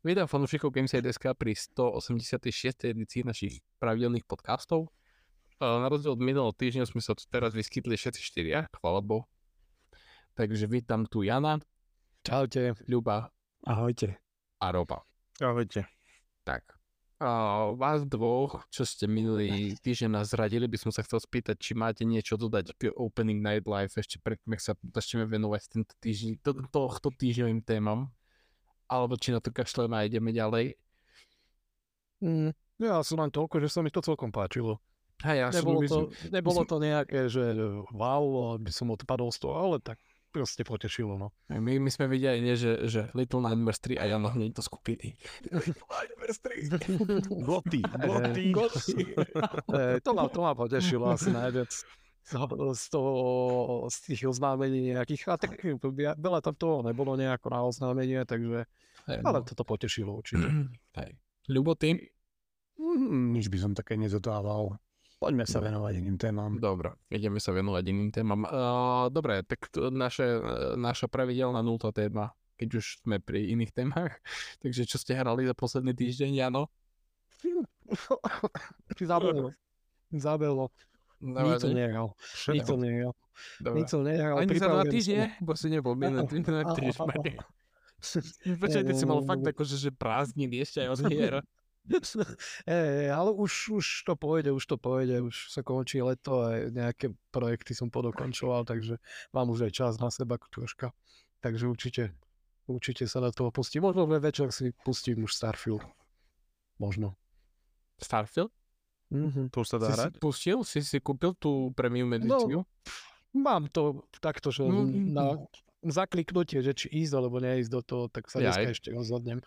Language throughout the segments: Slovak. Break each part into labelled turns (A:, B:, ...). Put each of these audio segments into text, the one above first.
A: Vítam fanúšikov Gameside.sk pri 186. edícii našich pravidelných podcastov. Na rozdiel od minulého týždňa sme sa tu teraz vyskytli všetci štyria, chvala Bohu. Takže vítam tu Jana.
B: Čaute.
A: Ľuba.
B: Ahojte.
A: A Roba.
C: Ahojte.
A: Tak. A vás dvoch, čo ste minulý týždeň nás zradili, by som sa chcel spýtať, či máte niečo dodať k Opening Night Live ešte predtým, ak sa začneme venovať tento týždeň, to, tohto týždňovým témam alebo či na to kašleme a ideme ďalej.
B: Mm, ja som len toľko, že sa mi to celkom páčilo.
A: Hej, ja
B: nebolo,
A: som,
B: to, nebolo to nejaké, že wow, by som odpadol z toho, ale tak proste potešilo, no.
A: My, my sme videli, nie, že, že Little Nightmares 3 a Jano hneď to skupili. Little Nightmares
C: 3. Goty, goty. goty.
B: to, ma, to ma potešilo asi najviac z, toho, z tých oznámení nejakých, a tak veľa tam toho nebolo nejako na oznámenie, takže hey, no. ale toto potešilo určite.
A: Hej. Ľubo, ty?
B: Mm, nič by som také nezodával. Poďme sa venovať iným témam.
A: Dobre, ideme sa venovať iným témam. Uh, dobre, tak to naše, naša pravidelná nultá téma, keď už sme pri iných témach. Takže čo ste hrali za posledný týždeň, Jano?
B: Zabelo. Zabelo. Nikto nehral. Nikto nehral. Nikto nehral.
A: Ani za dva týždne? Bo si nebol minulý týždeň. Počkaj, ty si mal fakt akože, že prázdniny ešte aj od hier.
B: Hey, ale už, už to pôjde, už to pôjde, už sa končí leto a nejaké projekty som podokončoval, takže mám už aj čas na seba troška. Takže určite, určite sa na toho pustím. Možno večer si pustím už Starfield. Možno.
A: Starfield?
C: Mm-hmm. To už sa dá
A: si
C: hrať?
A: Si pustil? Si si kúpil tú premium edíciu? No,
B: mám to takto, že mm-hmm. na zakliknutie, že či ísť alebo neísť do toho, tak sa ja dneska aj. ešte rozhodnem.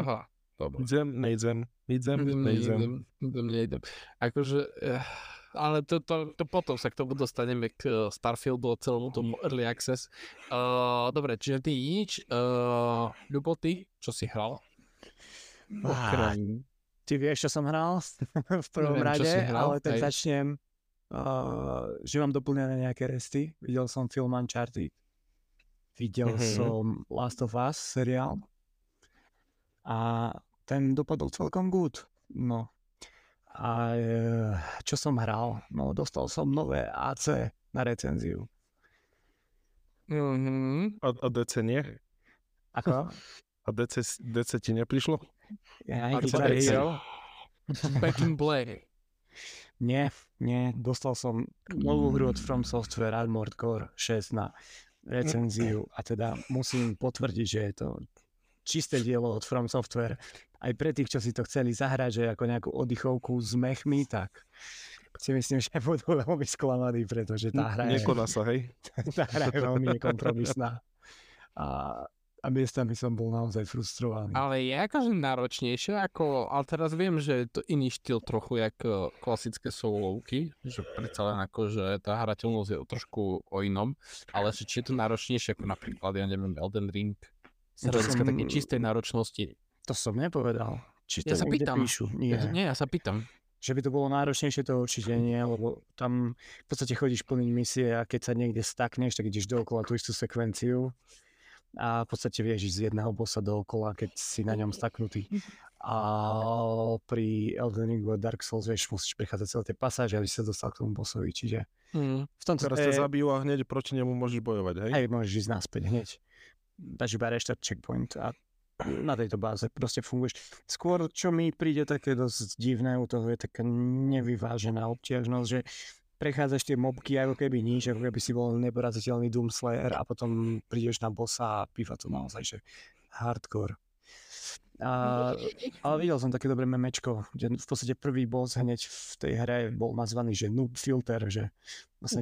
A: Aha, dobre.
C: Idem, nejdem, idem, nejdem.
A: Idem, nejdem. Akože, eh, ale to, to, to potom sa k tomu dostaneme k uh, Starfieldu, celému tomu Early Access. Uh, dobre, čiže ty nič. Uh, Ľubo, ty, čo si hral?
D: Okrem Ty vieš, čo som hral v prvom Neviem, rade, hral, ale tak aj. začnem, uh, že mám doplnené nejaké resty. Videl som film Uncharted. Videl mm-hmm. som Last of Us seriál. A ten dopadol celkom good. No. A uh, čo som hral? No, dostal som nové AC na recenziu.
A: Mm-hmm.
C: A, a DC nie?
D: Ako?
C: A DC, DC ti neprišlo?
D: Ja,
A: Back in Black.
D: Nie, nie, dostal som novú hru od From Software Armored Core 6 na recenziu a teda musím potvrdiť, že je to čisté dielo od From Software. Aj pre tých, čo si to chceli zahrať, že ako nejakú oddychovku s mechmi, tak si myslím, že budú veľmi sklamaní, pretože tá hra
C: je... Nekoná sa, hej?
D: Tá hra je veľmi nekompromisná. A a miestami som bol naozaj frustrovaný.
A: Ale je akože náročnejšie ako, ale teraz viem, že je to iný štýl trochu jak e, klasické solovky, že predsa len akože tá hrateľnosť je trošku o inom, ale že či je to náročnejšie ako napríklad, ja neviem, Elden Ring, z hľadiska som... takej čistej náročnosti.
D: To som nepovedal.
A: Či to ja sa pýtam. Píšu. Nie. Ja, nie, ja sa pýtam.
D: Že by to bolo náročnejšie, to určite nie, lebo tam v podstate chodíš plniť misie a keď sa niekde stakneš, tak ideš dookola tú istú sekvenciu a v podstate vieš ísť z jedného bossa dookola, keď si na ňom staknutý. A pri Elden Ringu a Dark Souls vieš, musíš prechádzať celé tie pasáže, aby si sa dostal k tomu bossovi, čiže
A: mm.
C: v tomto Teraz ťa zabijú a hneď proti nemu môžeš bojovať, hej?
D: Hej, môžeš ísť naspäť hneď. Dáš iba reštart checkpoint a na tejto báze proste funguješ. Skôr, čo mi príde také dosť divné u toho, je taká nevyvážená obťažnosť, že prechádzaš tie mobky ako keby nič, ako keby si bol neporaziteľný Doomslayer a potom prídeš na bossa a býva to naozaj, že hardcore. A, ale videl som také dobré memečko, že v podstate prvý boss hneď v tej hre bol nazvaný, že noob filter, že vlastne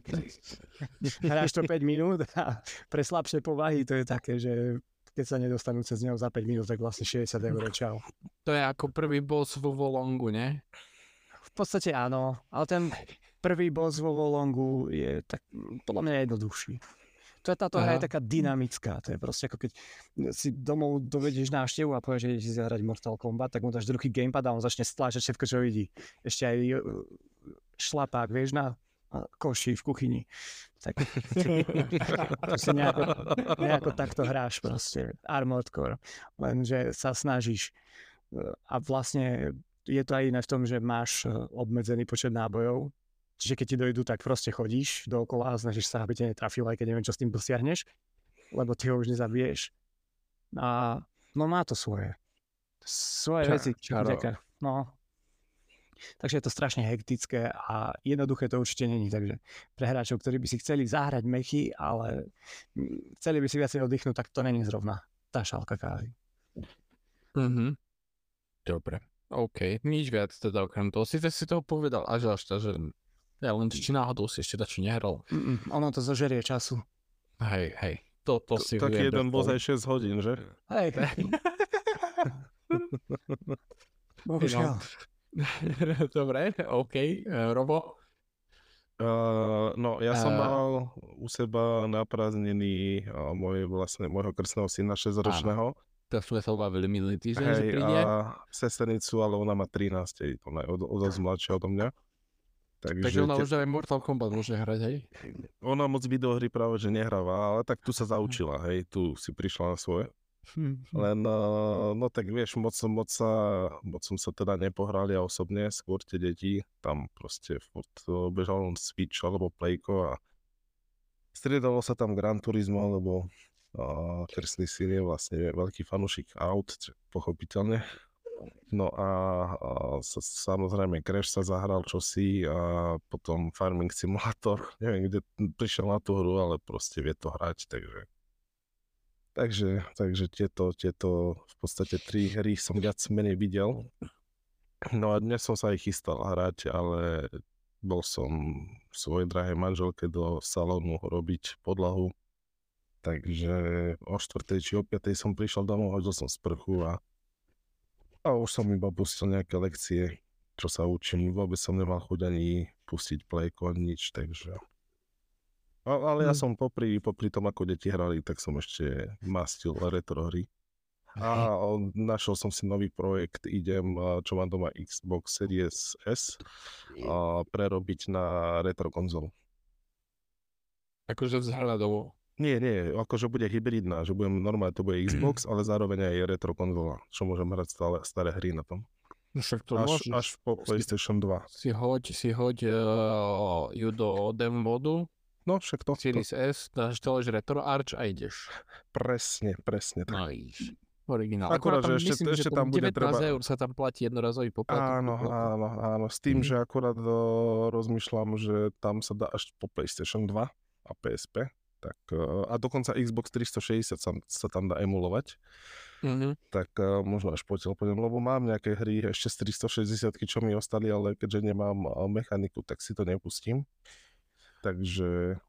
D: hráš to 5 minút a pre slabšie povahy to je také, že keď sa nedostanú cez neho za 5 minút, tak vlastne 60 eur čau.
A: To je ako prvý boss vo Volongu, ne?
D: V podstate áno, ale ten prvý boss vo Volongu je tak podľa mňa jednoduchší. To je, táto Aha. hra je taká dynamická, to je proste ako keď si domov dovedieš návštevu a povieš, že ideš zahrať Mortal Kombat, tak mu dáš druhý gamepad a on začne stláčať všetko, čo vidí. Ešte aj e, šlapák, vieš, na koši v kuchyni. Tak to si nejako, nejako takto hráš proste. Armored Core. Lenže sa snažíš e, a vlastne je to aj iné v tom, že máš e, obmedzený počet nábojov, Čiže keď ti dojdu, tak proste chodíš dookola a snažíš sa, aby ťa netrafilo, aj keď neviem, čo s tým dosiahneš, lebo ty ho už nezabiješ. A no má to svoje. Svoje
A: Ča-
D: veci. vďaka. No. Takže je to strašne hektické a jednoduché to určite není. Takže pre hráčov, ktorí by si chceli zahrať mechy, ale chceli by si viacej oddychnúť, tak to není zrovna tá šálka kávy.
A: Mhm. Dobre. OK, nič viac teda okrem toho. Sice si toho povedal až až, že ja len či náhodou si ešte dačo nehral.
D: Mm-mm, ono to zožerie času.
A: Hej, hej. To, to si
C: Taký
A: viem
C: jeden
A: predstaviť.
C: aj 6 hodín, že?
D: Hej. Bohužiaľ.
A: Dobre, OK. Eh, Robo?
C: Uh, no, ja som
A: A-
C: mal u seba naprázdnený uh, môj, vlastne, môjho krstného syna 6-ročného.
A: To sme sa bavili minulý týždeň, že
C: Hej,
A: príde.
C: a sesternicu, ale ona má 13, hej, ona je o, o dosť mladšia odo mňa. Takže,
A: Takže ona
C: te-
A: už aj Mortal Kombat môže hrať, hej?
C: ona moc videohry práve že nehráva, ale tak tu sa zaučila, hej, tu si prišla na svoje.
A: Hm.
C: Len, uh, no tak vieš, moc, moc, sa, moc som sa teda nepohral ja osobne, skôr tie deti, tam proste furt uh, bežal len Switch alebo Playko a striedalo sa tam Gran Turismo, lebo uh, krstný syn je vlastne veľký fanúšik aut, pochopiteľne. No a, a sa, samozrejme Crash sa zahral čosi a potom Farming Simulator, neviem kde prišiel na tú hru, ale proste vie to hrať, takže Takže, takže tieto, tieto v podstate tri hry som viac menej videl. No a dnes som sa aj chystal hrať, ale bol som svojej drahej manželke do salónu robiť podlahu. Takže o 4. či o 5. som prišiel domov, hodil som sprchu a, a už som iba pustil nejaké lekcie, čo sa učím. Vôbec som nemal chuť ani pustiť playko, nič, takže... Ale ja
A: Mm.
C: som popri, popri tom, ako deti hrali, tak som ešte mastil retro hry. A našiel som si nový projekt, idem, čo mám doma Xbox Series S, a prerobiť na retro konzolu.
A: Akože vzhľadovo.
C: Nie, nie, akože bude hybridná, že budem normálne, to bude Xbox, ale zároveň aj retro konzola, čo môžem hrať stále staré hry na tom.
A: No však to
C: Až,
A: môžeš.
C: až po PlayStation 2.
A: Si hoď, si hoď uh, ju do demo modu,
C: No však to, to
A: Series S, naštoleš Retro Arch a ideš.
C: presne, presne tak.
A: No vidíš. Originál.
C: Akurát,
A: Akurát tam
C: že ešte-
A: myslím,
C: ešte
A: že
C: tam bude
A: 19
C: treba-
A: eur sa tam platí jednorazový poplatok.
C: Áno, áno, áno, s tým,
A: Mhm.
C: že akurát uh, rozmýšľam, že tam sa dá až po PlayStation 2 a PSP, tak, uh, a dokonca Xbox 360 sa, sa tam dá emulovať,
A: Mhm.
C: tak uh, možno až potiaľ pôjdem, lebo mám nejaké hry ešte z 360 čo mi ostali, ale keďže nemám uh, mechaniku, tak si to nepustím. Takže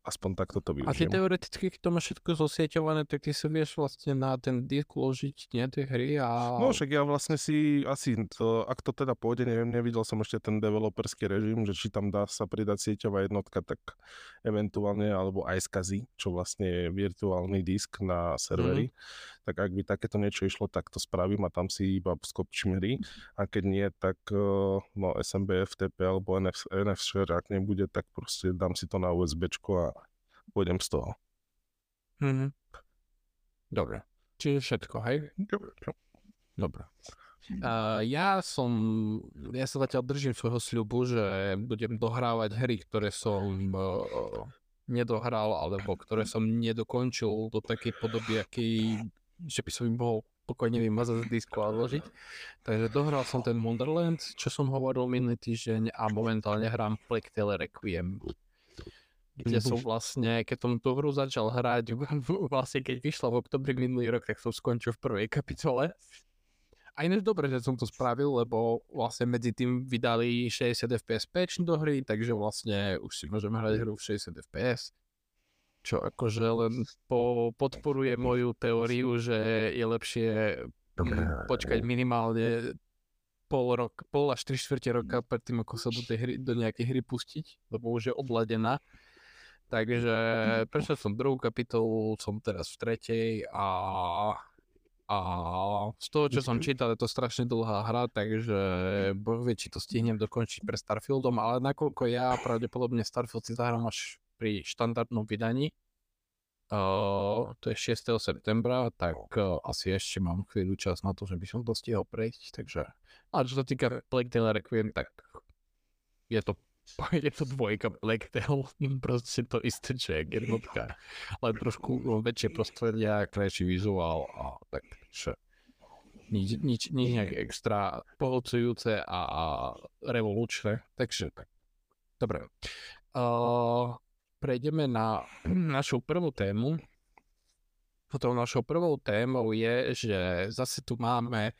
C: aspoň takto to
A: A ty
C: využijem.
A: teoreticky, keď to máš všetko zosieťované, tak ty si vieš vlastne na ten disk uložiť nie tie hry a...
C: No však ja vlastne si asi, to, ak to teda pôjde, neviem, nevidel som ešte ten developerský režim, že či tam dá sa pridať sieťová jednotka, tak eventuálne, alebo aj skazy, čo vlastne je virtuálny disk na servery, tak ak by takéto niečo išlo, tak to spravím a tam si iba skopčím hry a keď nie, tak eh, no SMB, FTP alebo NF, NF share, ak nebude, tak proste dám si to na USBčko a pôjdem z toho.
A: Mhm. Dobre. Čiže všetko, hej? Dobre. Uh, ja som, ja sa zatiaľ držím svojho sľubu, že budem dohrávať hry, ktoré som uh, nedohral, alebo ktoré som nedokončil do takej podoby, aký, že by som im mohol pokojne vymazať z disku a odložiť. Takže dohral som ten Wonderland, čo som hovoril minulý týždeň a momentálne hrám Plague Tale Requiem. Kde som vlastne, keď som tú hru začal hrať, vlastne keď vyšla v oktobri minulý rok, tak som skončil v prvej kapitole. A ináč dobre, že som to spravil, lebo vlastne medzi tým vydali 60 fps patch do hry, takže vlastne už si môžeme hrať hru v 60 fps. Čo akože len po, podporuje moju teóriu, že je lepšie počkať minimálne pol rok, pol až 3 štvrte roka predtým, ako sa do, tej hry, do nejakej hry pustiť, lebo už je odladená. Takže prečo som druhú kapitolu, som teraz v tretej a A z toho, čo som čítal, je to strašne dlhá hra, takže boh vie, či to stihnem dokončiť pre Starfieldom, ale nakoľko ja pravdepodobne Starfield si zahrám až pri štandardnom vydaní, uh, to je 6. septembra, tak uh, asi ešte mám chvíľu čas na to, že by som to stihol prejsť, takže a čo sa týka Plague Tale Requiem, tak je to je to dvojka Black Tail, proste to isté, čo je jednotka, ale trošku väčšie prostredia, krajší vizuál a tak, že nič, nič, nič nejak extra pohľcujúce a, a revolučné, takže tak. Dobre. Uh, prejdeme na našu prvú tému. Potom našou prvou témou je, že zase tu máme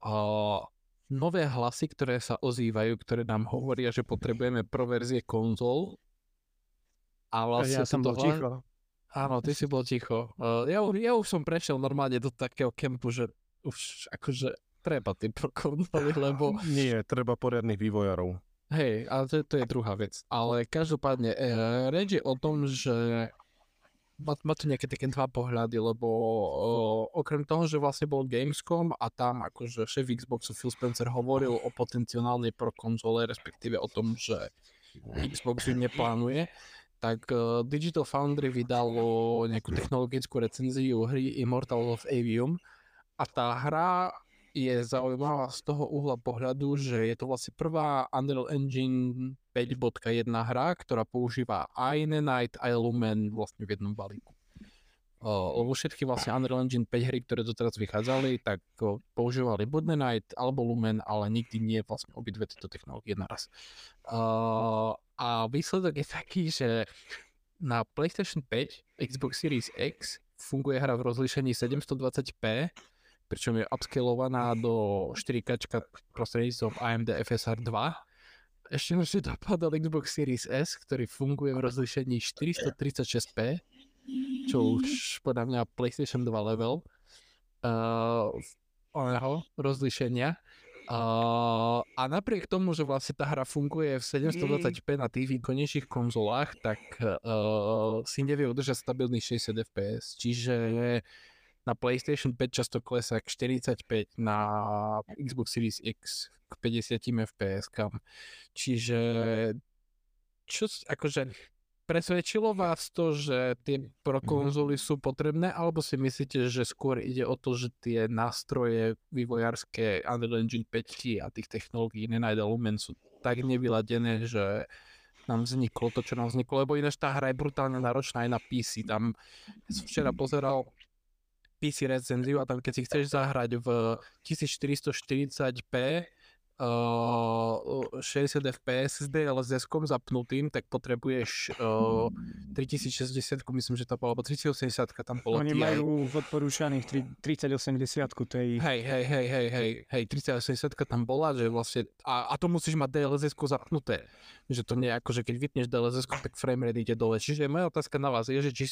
A: uh, nové hlasy, ktoré sa ozývajú, ktoré nám hovoria, že potrebujeme pro verzie konzol. A vlastne
B: ja som bol
A: hlas...
B: ticho.
A: Áno, ty si bol ticho. Uh, ja, ja už som prešiel normálne do takého kempu, že už akože treba tie pro konzoly, lebo...
C: Nie, treba poriadnych vývojárov.
A: Hej, ale to, to je druhá vec. Ale každopádne, e, reč je o tom, že má, má to nejaké také dva pohľady, lebo o, okrem toho, že vlastne bol Gamescom a tam akože šéf Xboxu Phil Spencer hovoril o potenciálnej pro konzole, respektíve o tom, že Xbox ju neplánuje, tak uh, Digital Foundry vydalo nejakú technologickú recenziu hry Immortal of Avium a tá hra je zaujímavá z toho uhla pohľadu, že je to vlastne prvá Unreal Engine 5.1 hra, ktorá používa aj Nanite, aj Lumen vlastne v jednom balíku. Lebo všetky vlastne Unreal Engine 5 hry, ktoré doteraz vychádzali, tak používali buď Nanite alebo Lumen, ale nikdy nie vlastne obidve tieto technológie naraz. A výsledok je taký, že na PlayStation 5, Xbox Series X funguje hra v rozlíšení 720p, pričom je upscalovaná do 4K prostredníctvom AMD FSR 2. Ešte musí dopadal Xbox Series S, ktorý funguje v rozlišení 436p, čo už podľa mňa PlayStation 2 level uh, oného rozlišenia. Uh, a napriek tomu, že vlastne tá hra funguje v 720p na tých výkonnejších konzolách, tak uh, si nevie udržať stabilný 60 fps. Čiže na PlayStation 5 často klesá k 45, na Xbox Series X k 50 fps. Čiže čo akože presvedčilo vás to, že tie pro mhm. konzoly sú potrebné, alebo si myslíte, že skôr ide o to, že tie nástroje vývojárske Unreal Engine 5 a tých technológií Nenajda Lumen sú tak nevyladené, že nám vzniklo to, čo nám vzniklo, lebo ináč tá hra je brutálne náročná aj na PC. Tam ja som včera pozeral PC recenziu a tam keď si chceš zahrať v 1440p uh, 60 fps s DLSS-kom zapnutým, tak potrebuješ uh, 3060, myslím, že to bolo, alebo 3080 tam bolo
D: Oni majú v odporúčaných 3080 tej...
A: Hej, hej, hej, hej, hej, hej, 3080 tam bola, že vlastne, a, a to musíš mať DLSS zapnuté, že to nie je ako, že keď vypneš DLSS, tak frame rate ide dole. Čiže moja otázka na vás je, že či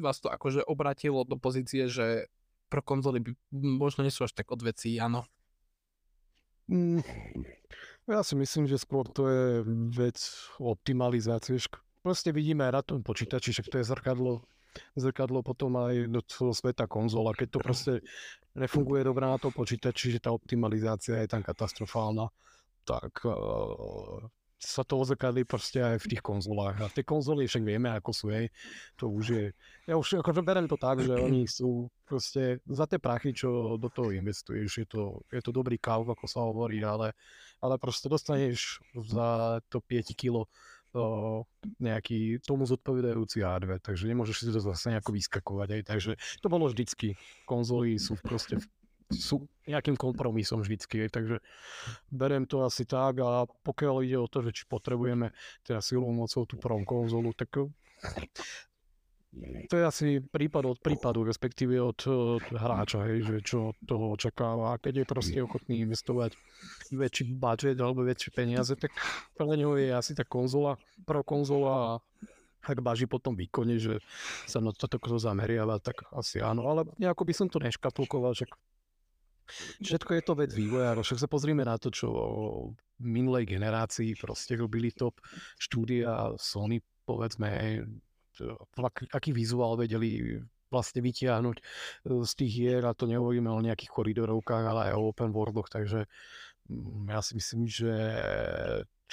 A: vás to akože obratilo do pozície, že pro konzoly by možno nie sú až tak odveci, áno.
B: Mm, ja si myslím, že skôr to je vec optimalizácie. Proste vidíme aj na tom počítači, že to je zrkadlo, zrkadlo potom aj do celého sveta konzola. Keď to proste nefunguje dobrá na to počítači, že tá optimalizácia je tam katastrofálna, tak uh, sa to ozrkadlí proste aj v tých konzolách. A tie konzoly však vieme, ako sú, hej. To už je... Ja už akože berem to tak, že oni sú proste za tie prachy, čo do toho investuješ, je to, je to dobrý káv, ako sa hovorí, ale, ale proste dostaneš za to 5 kilo to nejaký tomu zodpovedajúci hardware, takže nemôžeš si to zase nejako vyskakovať. Aj. Takže to bolo vždycky. Konzoly sú proste sú nejakým kompromisom vždycky, takže beriem to asi tak a pokiaľ ide o to, že či potrebujeme teda silou mocou tú prvú konzolu, tak to je asi prípad od prípadu, respektíve od, od hráča, hej, že čo toho očakáva. A keď je proste ochotný investovať väčší budget alebo väčšie peniaze, tak pre neho je asi tá konzola, pro konzola a ak baží potom výkone, že sa na toto zameriava, tak asi áno. Ale nejako by som to neškatulkoval, že Všetko je to vec vývoja, však sa pozrime na to, čo v minulej generácii proste robili top štúdia Sony, povedzme, ak, aký vizuál vedeli vlastne vytiahnuť eh, z tých hier a to nehovoríme o nejakých koridorovkách, ale aj o open worldoch, takže mm, ja si myslím, že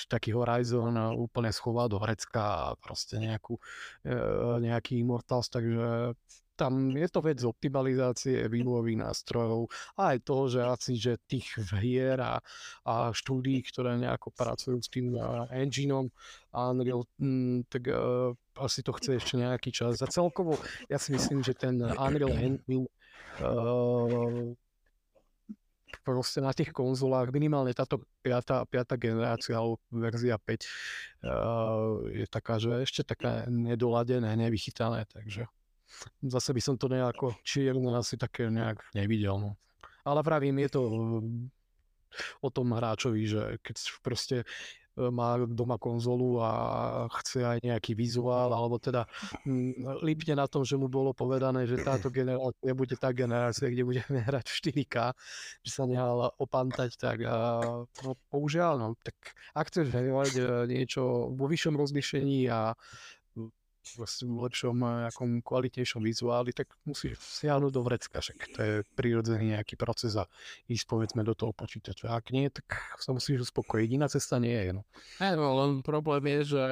B: taký Horizon úplne schová do Hrecka a proste nejakú, eh, nejaký Immortals, takže tam je to vec optimalizácie vývojových nástrojov a aj toho, že asi, že tých hier a, a štúdí, ktoré nejako pracujú s tým uh, engineom Unreal, m, tak uh, asi to chce ešte nejaký čas. A celkovo ja si myslím, že ten Unreal Engine uh, proste na tých konzolách, minimálne táto 5. 5. generácia alebo verzia 5 uh, je taká, že ešte taká nedoladené, nevychytané, takže zase by som to nejako čierne asi také nejak nevidel. No. Ale pravím, je to mm, o tom hráčovi, že keď proste e, má doma konzolu a chce aj nejaký vizuál, alebo teda lípne na tom, že mu bolo povedané, že táto generácia bude tá generácia, kde budeme hrať v 4K, že sa nehal opantať, tak a, no, použiaľ, no, tak ak chceš hľadať e, niečo vo vyššom rozlišení a v lepšom, nejakom kvalitnejšom vizuáli, tak musíš siahnuť do vrecka, však to je prirodzený nejaký proces a ísť povedzme do toho počítača. Ak nie, tak sa musíš uspokojiť. Iná cesta nie je. No.
A: Hey, no, len problém je, že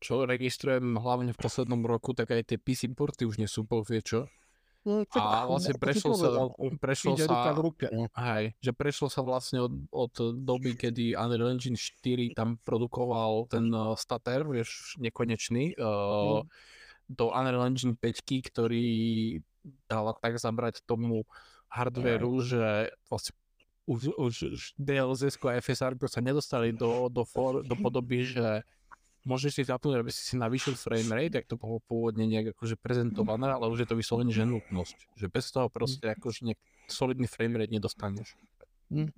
A: čo registrujem hlavne v poslednom roku, tak aj tie PC porty už nie sú povie čo. No, a vlastne prešlo sa, prešlo sa,
B: no.
A: hej, že prešlo sa vlastne od, od doby, kedy Unreal Engine 4 tam produkoval ten uh, stater, vieš, nekonečný, uh, mm. do Unreal Engine 5, ktorý dal tak zabrať tomu hardwareu, že vlastne už, už DLSS a FSR sa nedostali do, do, for, do podoby, že môžeš si zapnúť, aby si si navýšil frame rate, ak to bolo pôvodne nejak akože prezentované, ale už je to vyslovene, že nutnosť. Že bez toho proste mm. akože nejak solidný frame rate nedostaneš.
B: Mm.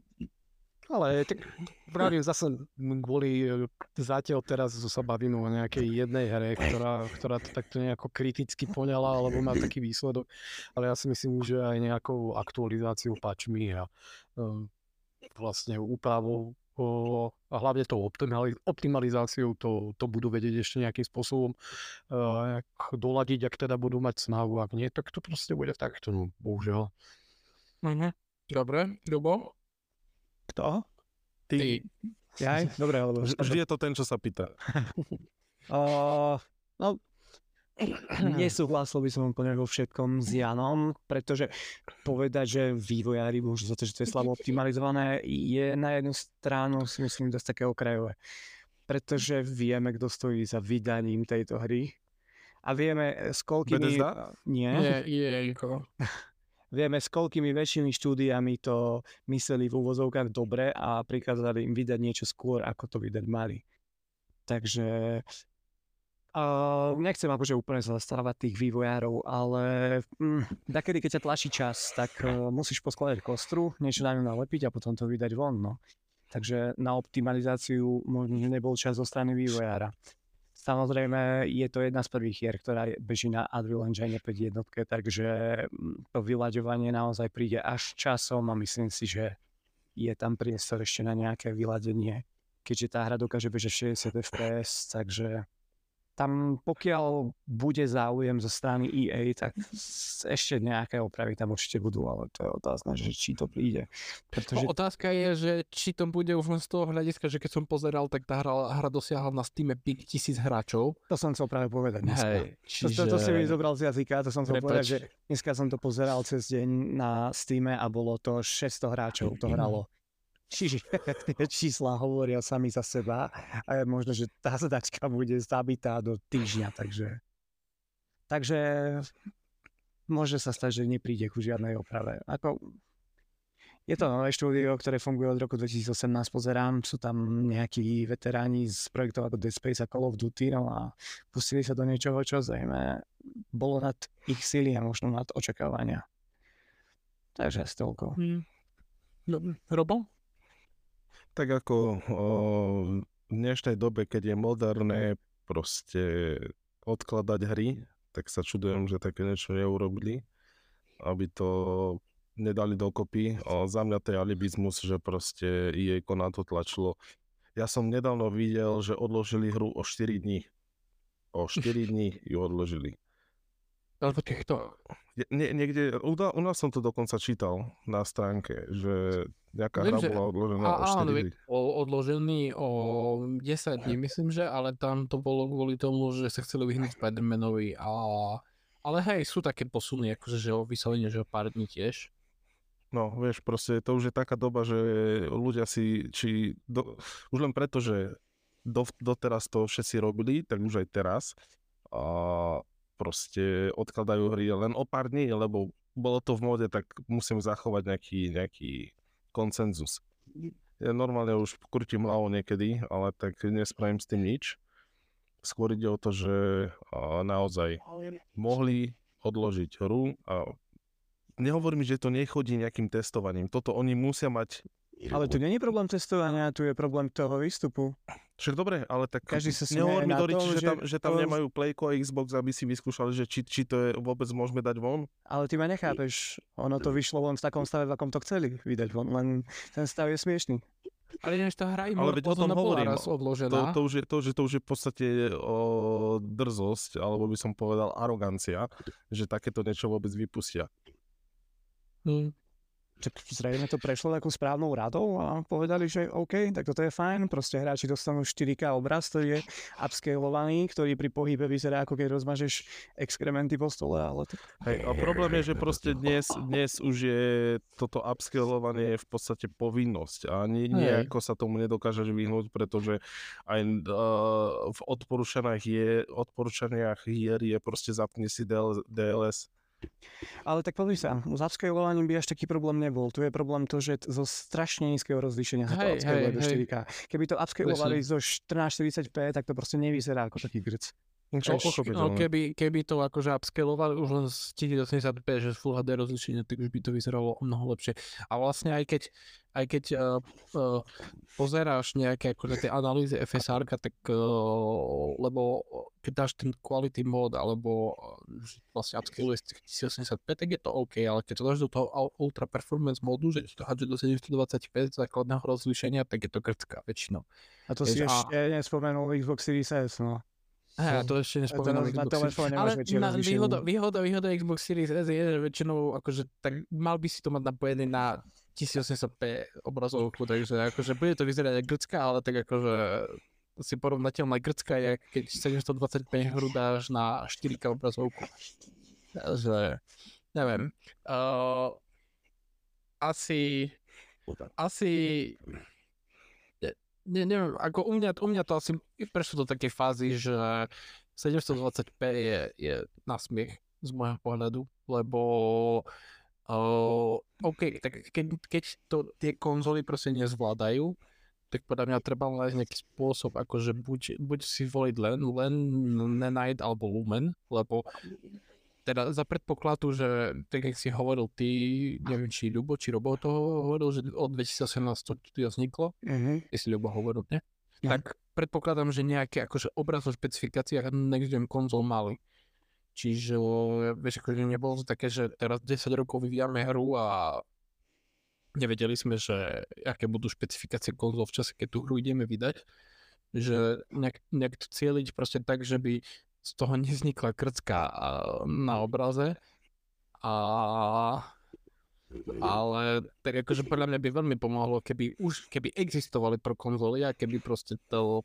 B: Ale tak právě zase kvôli e, zatiaľ teraz sa bavíme o nejakej jednej hre, ktorá, ktorá to takto nejako kriticky poňala alebo má taký výsledok, ale ja si myslím, že aj nejakou aktualizáciou patchmi a um, vlastne úpravou o, a hlavne tou optimalizáciou to, to budú vedieť ešte nejakým spôsobom uh, doladiť, ak teda budú mať snahu, ak nie, tak to proste bude takto, no, bohužiaľ.
A: Mhm. Dobre, Ľubo?
B: Kto?
C: Ty. Ty.
B: Jaj? Dobre, alebo...
C: Vždy je to ten, čo sa pýta.
D: uh, no, Nesúhlasil by som úplne vo všetkom s Janom, pretože povedať, že vývojári môžu za to, že to je slabo optimalizované, je na jednu stranu si myslím dosť také okrajové. Pretože vieme, kto stojí za vydaním tejto hry a vieme s koľkými...
C: Bethesda?
D: Nie.
A: Nie, je
D: Vieme, s koľkými väčšími štúdiami to mysleli v úvozovkách dobre a prikázali im vydať niečo skôr, ako to vydať mali. Takže Uh, nechcem akože úplne zastávať tých vývojárov, ale mm, takedy, keď ťa tlačí čas, tak uh, musíš poskladať kostru, niečo na ňu nalepiť a potom to vydať von. No. Takže na optimalizáciu možno, nebol čas zo strany vývojára. Samozrejme, je to jedna z prvých hier, ktorá beží na Unreal Engine 5 jednotke, takže mm, to vyľaďovanie naozaj príde až časom a myslím si, že je tam priestor ešte na nejaké vyladenie, keďže tá hra dokáže bežať 60 fps, takže tam pokiaľ bude záujem zo strany EA, tak ešte nejaké opravy tam určite budú, ale to je otázka, že či to príde.
A: Pretože... No, otázka je, že či to bude už len z toho hľadiska, že keď som pozeral, tak tá hra, hra dosiahla na Steam 5000 hráčov.
D: To som chcel práve povedať dneska. Hej, čiže... to, to, to si mi zobral z jazyka, to som chcel Prepač. povedať, že dneska som to pozeral cez deň na Steam a bolo to 600 hráčov, to hralo. Čiže čísla hovoria sami za seba a možno, že tá zadačka bude zabitá do týždňa, takže... Takže môže sa stať, že nepríde ku žiadnej oprave. Ako, je to nové štúdio, ktoré funguje od roku 2018, pozerám, sú tam nejakí veteráni z projektov ako Dead Space a Call of Duty, no a pustili sa do niečoho, čo zrejme bolo nad ich síly a možno nad očakávania. Takže asi toľko.
A: Hmm. Robo?
C: Tak ako o, v dnešnej dobe, keď je moderné proste odkladať hry, tak sa čudujem, že také niečo neurobili, aby to nedali dokopy. O, za mňa to je alibizmus, že proste EA na to tlačilo. Ja som nedávno videl, že odložili hru o 4 dní. O 4 dní ju odložili.
A: Ale počkej, kto?
C: Je- Nie, niekde, u, u nás som to dokonca čítal na stránke, že nejaká
A: Viem,
C: hra
A: že-
C: bola odložená
A: A,
C: o 4
A: áno,
C: dní.
A: o, odložený o 10 dní, myslím, že, ale tam to bolo kvôli tomu, že sa chceli vyhnúť Spider-Manovi a... Ale hej, sú také posuny, akože, že o vyslovene, že o pár dní tiež.
C: No, vieš, proste to už je taká doba, že ľudia si, či, do, už len preto, že do, doteraz to všetci robili, tak už aj teraz a proste odkladajú hry len o pár dní, lebo bolo to v móde, tak musím zachovať nejaký, nejaký koncenzus. Ja normálne už krutím hlavou niekedy, ale tak nespravím s tým nič. Skôr ide o to, že naozaj mohli odložiť hru a nehovorím, že to nechodí nejakým testovaním. Toto oni musia mať...
D: Ale tu není problém testovania, tu je problém toho výstupu.
C: Však dobre, ale tak
D: Každý sa
C: nehovor mi
D: tom,
C: že,
D: že
C: tam, že tam
D: to-
C: nemajú Playko a Xbox, aby si vyskúšali, že či, či to je vôbec môžeme dať von.
D: Ale ty ma nechápeš, ono to vyšlo len v takom stave, v akom to chceli vydať von, len ten stav je smiešný.
A: Ale než tá hra
C: Ale veď o tom hovorím.
A: raz
C: To,
A: odložená.
C: to, už je, to, že to už je v podstate o, drzosť, alebo by som povedal arogancia, že takéto niečo vôbec vypustia.
A: Hm.
D: Tak zrejme to prešlo takú správnou radou a povedali, že OK, tak toto je fajn, proste hráči dostanú 4K obraz, ktorý je upscalovaný, ktorý pri pohybe vyzerá ako keď rozmažeš exkrementy po stole, ale tak
C: Hej, a problém je, že proste dnes, dnes už je toto upscalovanie v podstate povinnosť a ni,
A: Hej.
C: nejako sa tomu nedokážeš vyhnúť, pretože aj uh, v odporúčaniach je, odporúčaniach hier je proste zapni si DL, DLS.
D: Ale tak pozri sa, s upscalovaním by až taký problém nebol. Tu je problém to, že zo strašne nízkeho rozlíšenia sa to
A: Hej,
D: upscaluje
A: hej,
D: do
A: hej.
D: 4K. Keby to upscalovali zo 1440p, tak to proste nevyzerá ako taký grc.
C: Čo,
A: no, keby, keby to akože upscalovali už len z 1080p, že z Full HD rozlišenie, tak už by to vyzeralo o mnoho lepšie. A vlastne aj keď, aj keď uh, uh, pozeráš nejaké akože tie analýzy FSR, tak uh, lebo keď dáš ten quality mode, alebo uh, vlastne upscaluje z tých 1080p, tak je to OK, ale keď to dáš do toho ul- ultra performance modu, že to hádže do 720p základného rozlišenia, tak je to krcká väčšinou.
D: A to
A: Vieš,
D: si
A: a-
D: ešte nespomenul Xbox Series S, no.
A: Hej, to ešte
D: To
A: nespomínam.
D: na, na telefóne
A: Ale na, výhoda, výhoda, výhoda Xbox Series S je, že väčšinou akože, tak mal by si to mať napojený na 1080p obrazovku, takže akože bude to vyzerať ako grcká, ale tak akože si porovnateľná grcká, je, keď 720p hru dáš na 4K obrazovku. Takže, neviem. Uh, asi, asi, ne, ne, neviem, ako u mňa, u mňa to asi prešlo do takej fázy, že 720p je, je na smiech z môjho pohľadu, lebo uh, OK, tak keď, keď to tie konzoly proste nezvládajú, tak podľa mňa treba nájsť nejaký spôsob, akože buď, buď si voliť len, len Nanite alebo Lumen, lebo teda za predpokladu, že tak jak si hovoril ty, neviem či Ľubo, či Robo to hovoril, že od 2018 to vzniklo,
D: Mhm.
A: jestli Ľubo hovoril, ne?
D: Ja.
A: Tak predpokladám, že nejaké akože obrazové špecifikácie next gen konzol mali. Čiže, vieš, akože nebolo to také, že teraz 10 rokov vyvíjame hru a nevedeli sme, že aké budú špecifikácie konzol v čase, keď tú hru ideme vydať. Že nejak, nejak to cieliť proste tak, že by z toho nevznikla krcka na obraze. A ale tak akože podľa mňa by veľmi pomohlo, keby už, keby existovali pro konzoly a keby proste to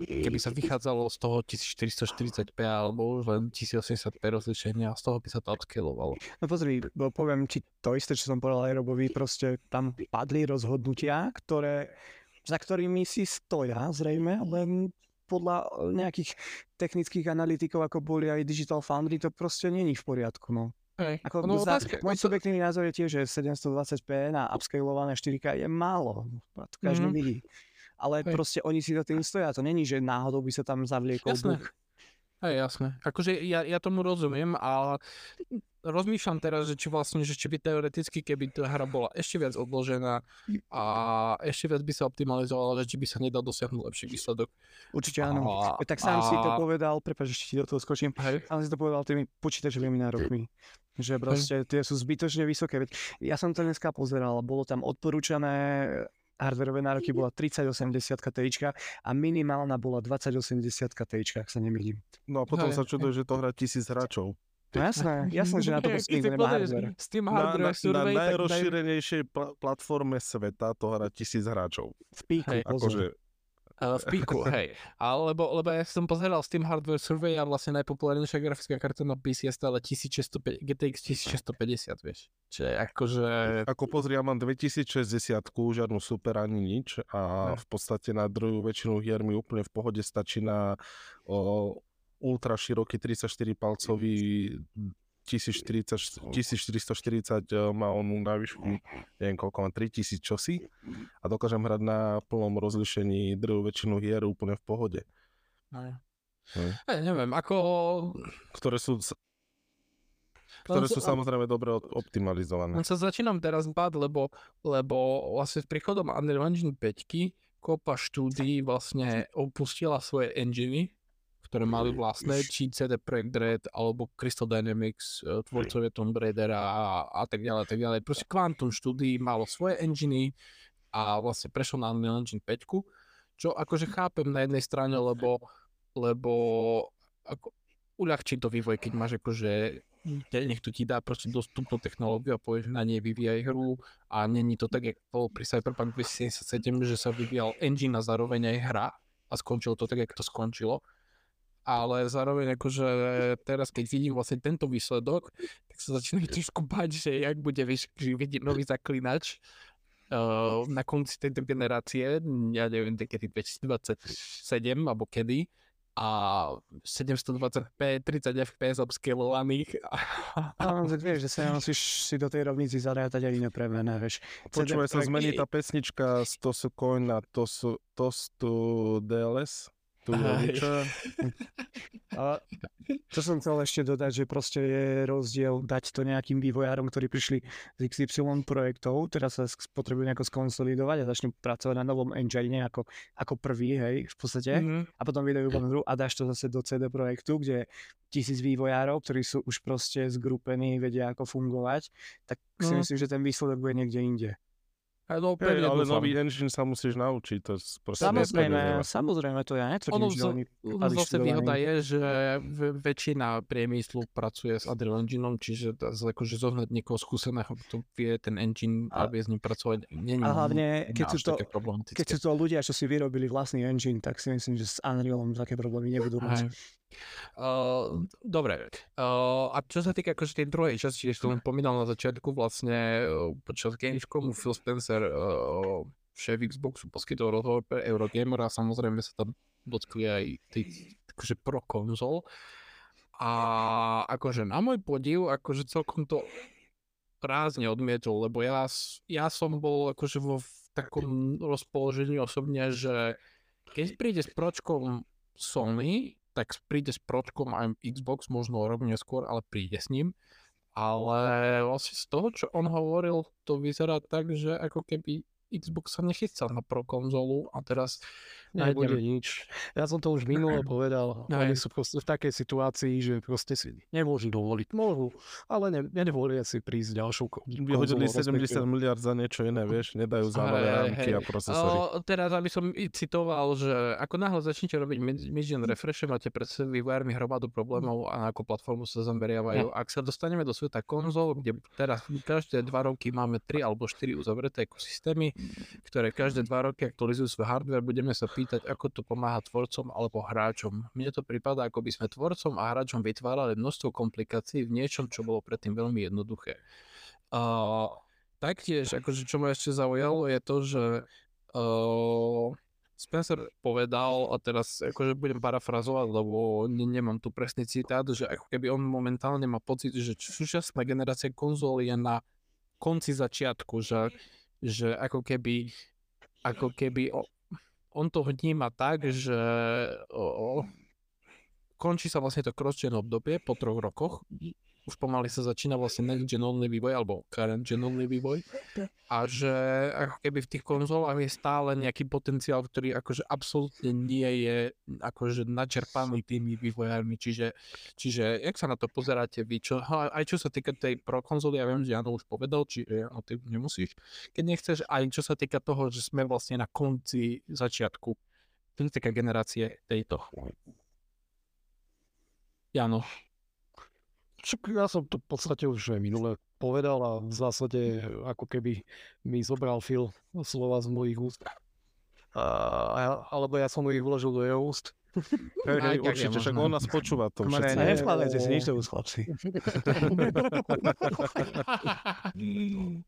A: keby sa vychádzalo z toho 1440p alebo už len 1080p rozlišenia a z toho by sa to upscalovalo.
D: No pozri, bo poviem ti to isté, čo som povedal aj Robovi, proste tam padli rozhodnutia, ktoré, za ktorými si stoja zrejme, len podľa nejakých technických analytikov, ako boli aj Digital Foundry, to proste není v poriadku, no.
A: Hej,
D: Ako
A: no,
D: za,
A: otázka,
D: môj subjektívny názor je tiež, že 720p na upscalované 4K je málo. A to každý
A: Mhm.
D: vidí. Ale
A: Hej.
D: proste oni si za tým stoja. To není, že náhodou by sa tam zavliekol
A: Jasné. Hej, jasné. Akože ja, ja tomu rozumiem, ale rozmýšľam teraz, že či vlastne, že či by teoreticky, keby tá hra bola ešte viac odložená a ešte viac by sa optimalizovala, že či by sa nedal dosiahnuť lepší výsledok.
D: Určite áno.
A: A,
D: Tak sám si to
A: a-
D: povedal, prepáč, ešte ti do toho skočím,
A: Hej,
D: sám si to povedal tými počítačovými nárokmi. Že proste tie sú zbytočne vysoké. Veď ja som to dneska pozeral, bolo tam odporúčané hardwareové nároky bola 3080 Ti a minimálna bola 2080 Ti, ak sa nemýlim.
C: No a potom
A: Hej,
C: sa čuduje, že to hrá tisíc hráčov.
D: No jasné, jasné, že na to
A: si
D: niekto nemá hardware.
C: Na, na,
A: Hardware
C: na
A: Survey, tak dajú...
C: najrozšírenejšej pla- platforme sveta to hrá tisíc hráčov.
D: V píku,
A: Hej,
D: pozor.
C: Akože,
A: Uh, v píku, hej. Alebo, lebo ja som pozeral Steam Hardware Survey a vlastne najpopulárnejšia grafická karta na PC je stále 1605, GTX 1650, vieš. Čiže akože...
C: ako pozri, ja mám 2060, žiadnu super ani nič a v podstate na druhú väčšinu hier mi úplne v pohode stačí na o, ultra široký 34 palcový 1040, 1440 eh, má onú najvyššiu, neviem koľko má, 3000 čosi. A dokážem hrať na plnom rozlišení druhú väčšinu hier úplne v pohode, Hej.
A: Ja. Neviem, ako...
C: ktoré sú, ktoré sú
A: sa-
C: samozrejme dobre optimalizované.
A: Len sa začínam teraz báť, lebo, lebo vlastne s príchodom Unreal Engine 5 kopa štúdií vlastne opustila svoje enginy, ktoré mali vlastné, či CD Projekt Red, alebo Crystal Dynamics, eh, tvorcovia Tomb Raidera a, a tak ďalej, tak ďalej. Proste Quantum štúdií malo svoje enginy a vlastne prešiel na Unreal Engine 5, čo akože chápem na jednej strane, lebo, lebo ako, uľahčí to vývoj, keď máš akože te- niekto ti dá proste dostupnú technológiu a povieš na nej vyvíjaj hru a není to tak, jak bolo pri Cyberpunk 2077, že sa vyvíjal engine a zároveň aj hra a skončilo to tak, jak to skončilo. Ale zároveň akože teraz, keď vidím vlastne tento výsledok, tak sa začínam trošku bať, že jak bude vieš, vidieť nový zaklinač uh, na konci tejto generácie, ja neviem, kedy 2027 alebo kedy, a 720p, 30 fps upscalovaných.
D: Ale vieš, že sa nemusíš si do tej rovnici zarátať ani nepremené, vieš.
C: Počúvaj sa, zmení tá pesnička z to sú coin to sú, to sú DLS. Tu rodiča.
D: A čo som chcel ešte dodať, že proste je rozdiel dať to nejakým vývojárom, ktorí prišli z XY projektov, teraz sa potrebujú nejako skonsolidovať a začnú pracovať na novom engine ako, ako prvý, hej, v podstate.
A: Mhm.
D: A potom vydajú von hru a dáš to zase do CD projektu, kde tisíc vývojárov, ktorí sú už proste zgrupení, vedia ako fungovať, tak si
A: No.
D: myslím, že ten výsledok bude niekde inde.
A: No, pevne
C: ale
A: dúfam.
C: nový engine sa musíš naučiť. To proste
D: Samozrejme, samozrejme, to ja
A: Ono
D: netvrdím,
A: zo- ono
D: mali
A: zase výhoda je, že väčšina priemyslu pracuje s Unreal Engineom, čiže akože zohnať niekoho skúseného, kto vie ten engine a
D: A-
A: vie s ním pracovať, nie
D: A hlavne, keď sú, to, keď sú to ľudia, čo si vyrobili vlastný engine, tak si myslím, že s Unrealom také problémy nebudú mať.
A: Uh, dobre, uh, a čo sa týka akože tej druhej časti, že som pomínal na začiatku vlastne uh, počas Gamescomu Phil Spencer, uh, šéf Xboxu, poskytol rozhovor pre Eurogamer a samozrejme sa tam dotkli aj tých akože pro konzol. A akože na môj podiv, akože celkom to rázne odmietol, lebo ja, ja som bol akože vo takom rozpoložení osobne, že keď príde s pročkom Sony, tak príde s pročkom aj Xbox, možno rok neskôr, ale príde s ním. Ale vlastne z toho, čo on hovoril, to vyzerá tak, že ako keby Xbox sa nechystal na pro konzolu a teraz
B: Nebude
A: nájdem...
B: nič. Ja som to už minule povedal. Oni sú proste v takej situácii, že proste si nemôžu dovoliť. Môžu, ale ne, nedovolia si prísť ďalšou ko-
C: Vyhodili
B: konzolou,
C: 70
B: respektíve.
C: miliard za niečo iné, vieš, nedajú
A: Hej,
C: rámky a procesory.
A: O, teraz, aby som i citoval, že ako náhle začnete robiť mid- mid-gen refresh, máte pred sebou vývojármi hromadu problémov a na akú platformu sa zameriavajú. Ak sa dostaneme do sveta konzol, kde teraz každé dva roky máme tri alebo štyri uzavreté ekosystémy, ktoré každé dva roky aktualizujú svoj hardware, budeme sa pýtať, ako to pomáha tvorcom alebo hráčom. Mne to prípada, ako by sme tvorcom a hráčom vytvárali množstvo komplikácií v niečom, čo bolo predtým veľmi jednoduché. Uh, taktiež, akože čo ma ešte zaujalo, je to, že uh, Spencer povedal, a teraz akože budem parafrazovať, lebo ne, nemám tu presný citát, že ako keby on momentálne má pocit, že súčasná generácia konzol je na konci začiatku, že, že ako keby ako keby o, on to vníma tak, že o, o, končí sa vlastne to cross-gen obdobie po troch rokoch. Už pomaly sa začína vlastne next-gen only vývoj alebo current gen only vývoj. A že ako keby v tých konzolách je stále nejaký potenciál, ktorý akože absolútne nie je akože načerpaný tými vývojármi. Čiže, čiže jak sa na to pozeráte vy? Čo, aj čo sa týka tej pro konzoly, ja viem, že Jano už povedal, či no, ty nemusíš. Keď nechceš, aj čo sa týka toho, že sme vlastne na konci začiatku. Čo sa týka generácie tejto. Jano.
B: Však ja som to v podstate už minule povedal a v zásade ako keby mi zobral Phil slova z mojich úst. A, alebo ja som ich vložil do jeho úst.
C: Hej, hej, určite, však on nás počúva to všetci.
D: neskladajte si nič do úst, chlapci.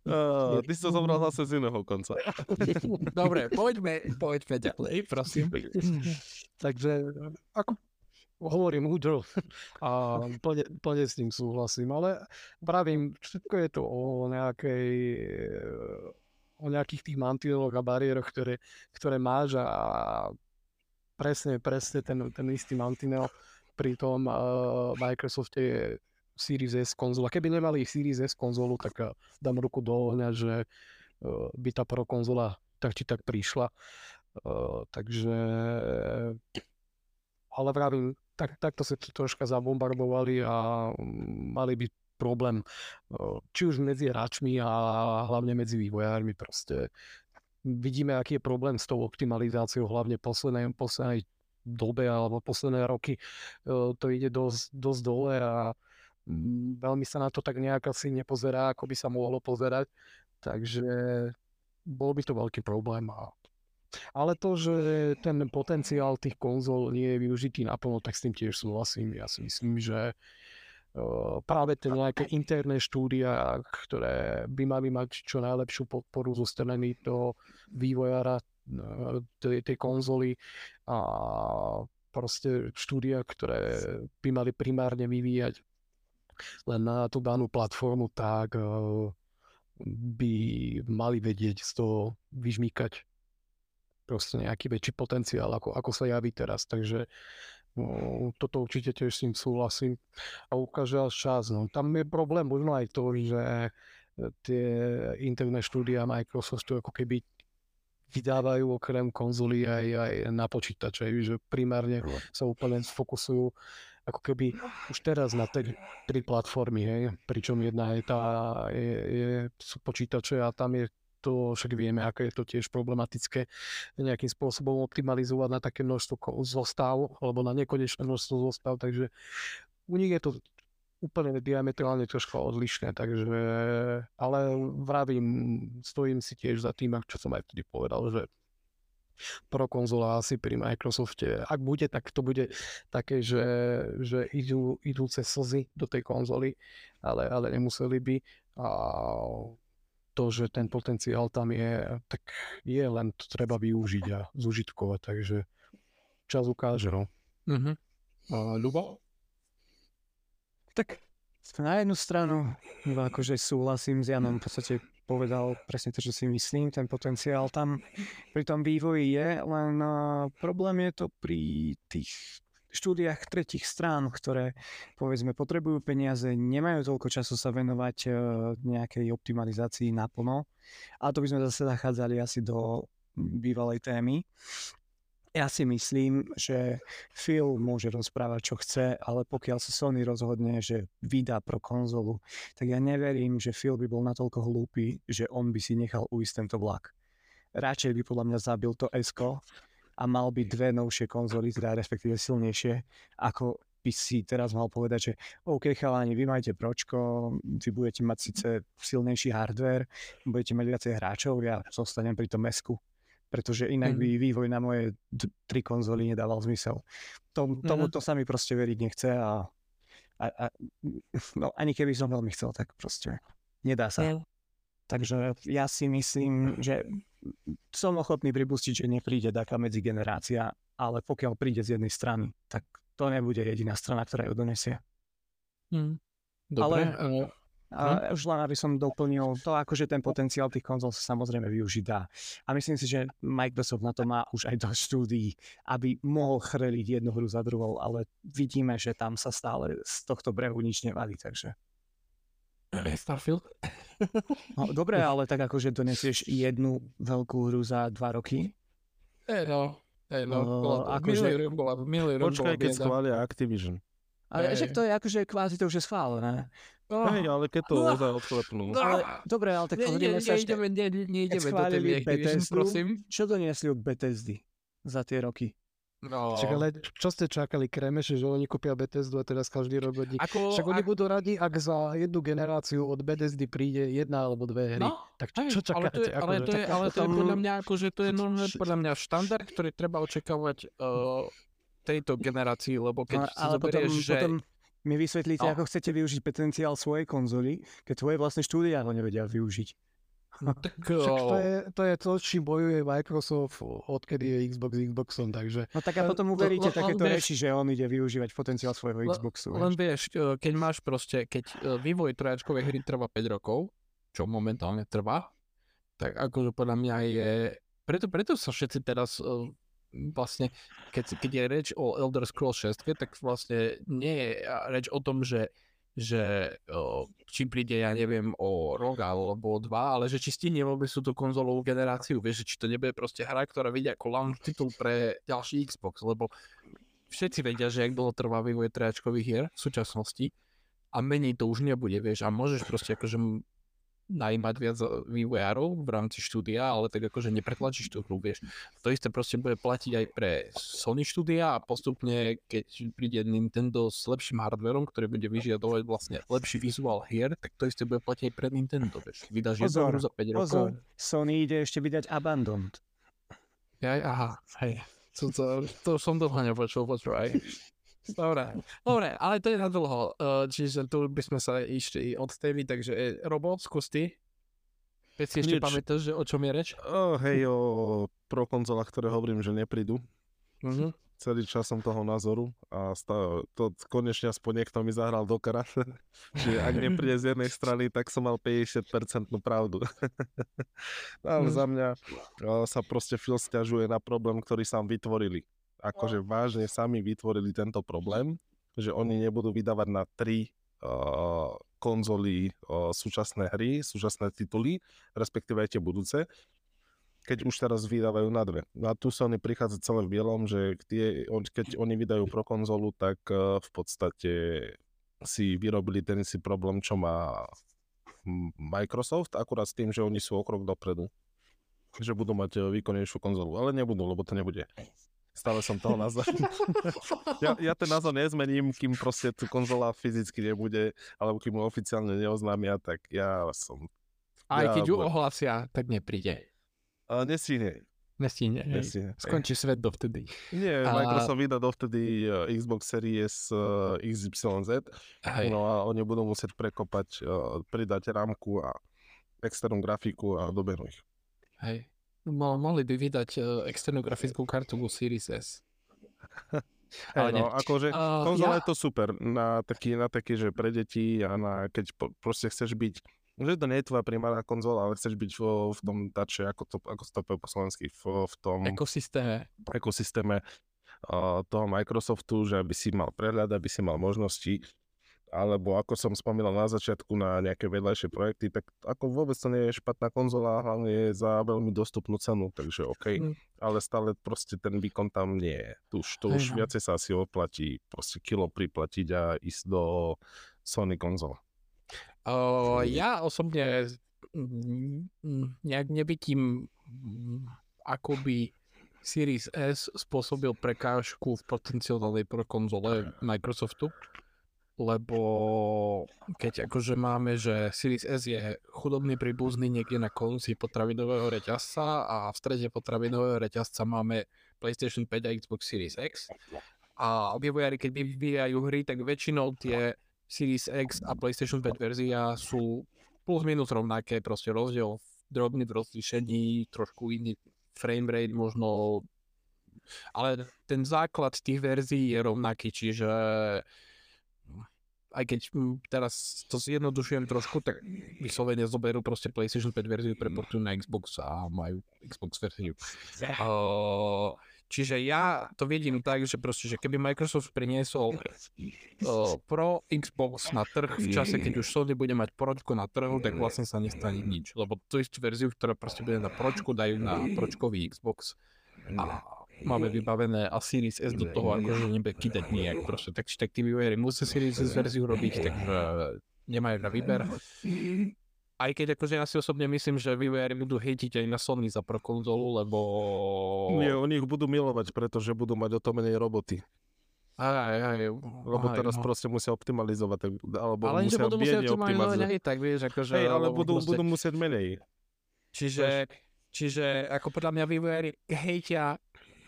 C: Á, Ty si to zobral zase z iného konca.
A: Dobre, poďme, poďme ďalej, prosím.
B: Takže ako hovorím údro a plne, plne s tým súhlasím, ale pravím, všetko je to o nejakej o nejakých tých mantineloch a bariéroch, ktoré, ktoré máš a presne, presne ten, ten istý mantinel pri tom uh, Microsofte je Series S konzola. Keby nemali Series S konzolu, tak uh, dám ruku do ohňa, že uh, by tá Pro konzola tak či tak prišla. Uh, takže ale vravím, tak, takto sa troška zabombardovali a mali by problém či už medzi hráčmi a hlavne medzi vývojármi proste. Vidíme, aký je problém s tou optimalizáciou, hlavne poslednej, poslednej dobe alebo posledné roky to ide dosť, dosť dole a mm, veľmi sa na to tak nejak asi nepozerá, ako by sa mohlo pozerať. Takže bol by to veľký problém. A... Ale to, že ten potenciál tých konzol nie je využitý naplno, tak s tým tiež súhlasím. Ja si myslím, že uh, práve tie nejaké interné štúdia, ktoré by mali mať čo najlepšiu podporu zo strany toho vývojára uh, tej, konzoly a proste štúdia, ktoré by mali primárne vyvíjať len na tú danú platformu, tak uh, by mali vedieť z toho vyžmýkať proste nejaký väčší potenciál, ako, ako sa javí teraz. Takže toto určite tiež s tým súhlasím a ukáže až čas. No. Tam je problém možno aj to, že tie interné štúdia Microsoftu ako keby vydávajú okrem konzoly aj, aj na počítače, že primárne sa úplne fokusujú ako keby už teraz na tri, tri platformy, hej, pričom jedna je tá, je, je, sú počítače a tam je to, však vieme, aké je to tiež problematické nejakým spôsobom optimalizovať na také množstvo zostav, alebo na nekonečné množstvo zostav, takže u nich je to úplne diametrálne troška odlišné, takže, ale vravím, stojím si tiež za tým, čo som aj vtedy povedal, že pro konzola asi pri Microsofte. Ak bude, tak to bude také, že, že idú, idú cez slzy do tej konzoly, ale, ale nemuseli by. A to, že ten potenciál tam je, tak je, len to treba využiť a zužitkovať, takže čas ukáže, no.
A: Mhm. Uh, Ľubo?
D: Tak na jednu stranu akože súhlasím s Janom, v podstate povedal presne to, čo si myslím, ten potenciál tam pri tom vývoji je, len uh, problém je to pri tých štúdiách tretich strán, ktoré povedzme potrebujú peniaze, nemajú toľko času sa venovať uh, nejakej optimalizácii naplno. A to by sme zase zachádzali asi do bývalej témy. Ja si myslím, že Phil môže rozprávať, čo chce, ale pokiaľ sa Sony rozhodne, že vydá pro konzolu, tak ja neverím, že Phil by bol natoľko hlúpy, že on by si nechal uísť tento vlak. Radšej by podľa mňa zabil to Esko a mal by dve novšie konzoly, teda respektíve silnejšie, ako by si teraz mal povedať, že OK chalani, vy majte pročko, vy budete mať síce silnejší hardware, budete mať viacej hráčov, ja zostanem pri tom mesku pretože inak by vývoj na moje tri konzoly nedával zmysel. Tom, tomu to sa mi proste veriť nechce a, a, a no, ani keby som veľmi chcel, tak proste nedá sa. Takže ja si myslím, že som ochotný pripustiť, že nepríde taká medzigenerácia, ale pokiaľ príde z jednej strany, tak to nebude jediná strana, ktorá ju donesie.
A: Hm. Dobre.
D: Ale-
A: Ale...
D: A už len aby som doplnil, to akože ten potenciál tých konzol sa samozrejme využiť dá. A myslím si, že Microsoft na to má už aj dosť štúdií, aby mohol chreliť jednu hru za druhou, ale vidíme, že tam sa stále z tohto brehu nič nevalí, takže...
A: Starfield?
D: No, dobre, ale tak akože donesieš jednu veľkú hru za dva roky.
A: Eh, no. Eh, no,
D: No,
A: bola,
D: akože-
A: minulý rok bola, minulý rok
C: Počkaj, keď schvália Activision.
D: Ale však to je akože kvázi to už je schválené.
A: Oh,
C: Hej, ale keď to
A: No.
C: ozaj odklepnú.
A: No.
D: Ale, dobre, ale tak
A: ne, ne,
D: pozrieme sa ešte,
A: nejdeme, ne, nejdeme do tej
D: Bethesdu.
A: prosím.
D: čo doniesli od Bethesdy za tie roky?
A: No,
B: Však ale čo ste čakali, kremeše, že oni kúpia Bethesdu a teraz každý rok hodí.
A: ako,
B: Však oni
A: ak-
B: budú radi, ak za jednu generáciu od Bethesdy príde jedna alebo dve hry.
A: No,
B: tak čo, čo
A: ale to je,
B: čakáte?
A: ale
B: Akože-
A: to je, ale to je podľa mňa akože to je normálne podľa mňa štandard, ktorý treba očakávať uh, tejto generácii, lebo keď
D: No,
A: si
D: ale potom,
A: zoberieš, že...
D: potom mi vysvetlíte,
A: No.
D: ako chcete využiť potenciál svojej konzoly, keď tvoje vlastné štúdia ho nevedia využiť.
A: Tak,
B: Však to je, to je to, čím bojuje Microsoft odkedy je Xbox Xboxom, takže
D: No tak a
B: Len-
D: potom
A: len-
D: uveríte
A: len-
D: takéto
A: vieš-
D: reči, že on ide využívať potenciál svojho Xboxu.
A: Len
D: vieš.
A: eh, keď máš proste, keď eh, vývoj trojačkovej hry trvá 5 rokov, čo momentálne trvá, tak akože podľa mňa je... Preto, preto sa všetci teraz eh, vlastne, keď, keď je reč o Elder Scrolls 6, tak vlastne nie je reč o tom, že že či príde, ja neviem, o rok alebo o dva, ale že či stihne vôbec tú konzolovú generáciu, vieš, či to nebude proste hra, ktorá vidia ako launch titul pre ďalší Xbox, lebo všetci vedia, že ak dlho trvá vývoj triačkových hier v súčasnosti a menej to už nebude, vieš, a môžeš proste akože najímať viac e, vývojárov v rámci štúdia, ale tak akože nepretlačíš tú hru, vieš. To isté proste bude platiť aj pre Sony štúdia a postupne, keď príde Nintendo s lepším hardverom, ktorý bude vyžiadovať vlastne lepší vizuál hier, tak to isté bude platiť aj pre Nintendo, vieš. Vydáš jednu hru za 5 rokov,
D: Pozor, Sony ide ešte vydať Abandoned.
A: Ja, aha, hej. To, to, to som dlho nepočul, počúvaj. Dobre, dobre, ale to je na dlho. Uh, čiže tu by sme sa išli od témy, takže eh, Robo, skús ty. Keď si ešte
C: Nič.
A: pamätáš, že o čom je reč?
C: Oh, hej, o pro konzolách, ktoré hovorím, že neprídu.
A: Mhm.
C: Celý čas som toho názoru a stav, to konečne aspoň niekto mi zahral do kara. že ak nepríde z jednej strany, tak som mal 50% pravdu. ale
A: Mm.
C: za mňa o, sa proste Phil stiažuje na problém, ktorý sám vytvorili. Akože vážne sami vytvorili tento problém, že oni nebudú vydávať na tri uh, konzoly uh, súčasné hry, súčasné tituly, respektíve aj tie budúce, keď už teraz vydávajú na dve. No a tu Sony prichádza celé v bielom, že tie, on, keď oni vydajú pro konzolu, tak uh, v podstate si vyrobili ten si problém, čo má mm, Microsoft, akurát s tým, že oni sú o krok dopredu. Že budú mať výkonnejšiu konzolu, ale nebudú, lebo to nebude. Stále som toho názoru. ja, ja ten názor nezmením, kým proste tu konzola fyzicky nebude, alebo kým ju oficiálne neoznámia, tak ja som...
A: Aj
C: Ja
A: keď ju ohlasia, tak nepríde.
C: Ale nestíne.
A: Nestíne. hej.
C: nestíne.
A: Skončí svet dovtedy.
C: Nie,
A: A-
C: Microsoft vydá dovtedy eh, Xbox Series eh, XYZ,
A: Hej.
C: no a oni budú musieť prekopať, eh, pridať rámku a externú grafiku a dobenú ich.
A: Hej. Mo- mohli by vydať uh, externú grafickú kartu ku Series S.
C: Hej, no, akože
A: Uh,
C: konzola
A: ja,
C: je to super na taký, na taký, že pre deti a na, keď po, proste chceš byť, že to nie je tvoja primárna konzola, ale chceš byť vo, v tom tače, ako to, ako to po slovensky, v, v tom
A: ekosystéme.
C: ekosystéme uh, toho Microsoftu, že aby si mal prehľad, aby si mal možnosti, alebo ako som spomínal na začiatku na nejaké vedľajšie projekty, tak ako vôbec to nie je špatná konzola, hlavne je za veľmi dostupnú cenu, takže OK,
A: Mm.
C: ale stále proste ten výkon tam nie je. Tu už, to už
A: no.
C: viacej sa asi oplatí proste kilo priplatiť a ísť do Sony konzola.
A: Uh, ja osobne mm, mm, nejak nevidím, mm, ako by Series S spôsobil prekážku v potenciálnej pro konzole Microsoftu, lebo keď akože máme, že Series S je chudobný príbuzný niekde na konci potravinového reťazca a v strede potravinového reťazca máme PlayStation 5 a Xbox Series X a vývojári, keď vyvíjajú hry, tak väčšinou tie Series X a PlayStation 5 verzia sú plus minus rovnaké, proste rozdiel v drobný v rozlíšení, trošku iný frame rate možno, ale ten základ tých verzií je rovnaký, čiže aj keď mm, teraz to zjednodušujem trošku, tak vyslovene zoberú proste PlayStation 5 verziu, preportujú na Xbox a majú Xbox verziu. Uh, čiže ja to vidím tak, že proste, že keby Microsoft priniesol uh, pro Xbox na trh v čase, keď už Sony bude mať pročko na trhu, tak vlastne sa nestane nič. Lebo tú istú verziu, ktorá proste bude na pročku, dajú na pročkový Xbox a máme vybavené a Series S do toho akože nebude kýdať nijak proste. Tak tak tí vývojári musia Series S verziu robiť, takže nemajú na výber. aj keď akože ja si osobne myslím, že vývojári budú hejtiť aj na Sony za pro konzolu, lebo...
C: Nie, oni ich budú milovať, pretože budú mať o to menej roboty.
A: Aj, aj,
C: Lebo
A: aj,
C: teraz
A: no.
C: proste musia optimalizovať, tak, alebo
A: Ale
C: musia
A: budú musieť optimalizovať aj tak, vieš, akože...
C: Hej, ale budú,
A: proste-
C: budú musieť menej.
A: Čiže, čiže ako podľa mňa vývojári hejtia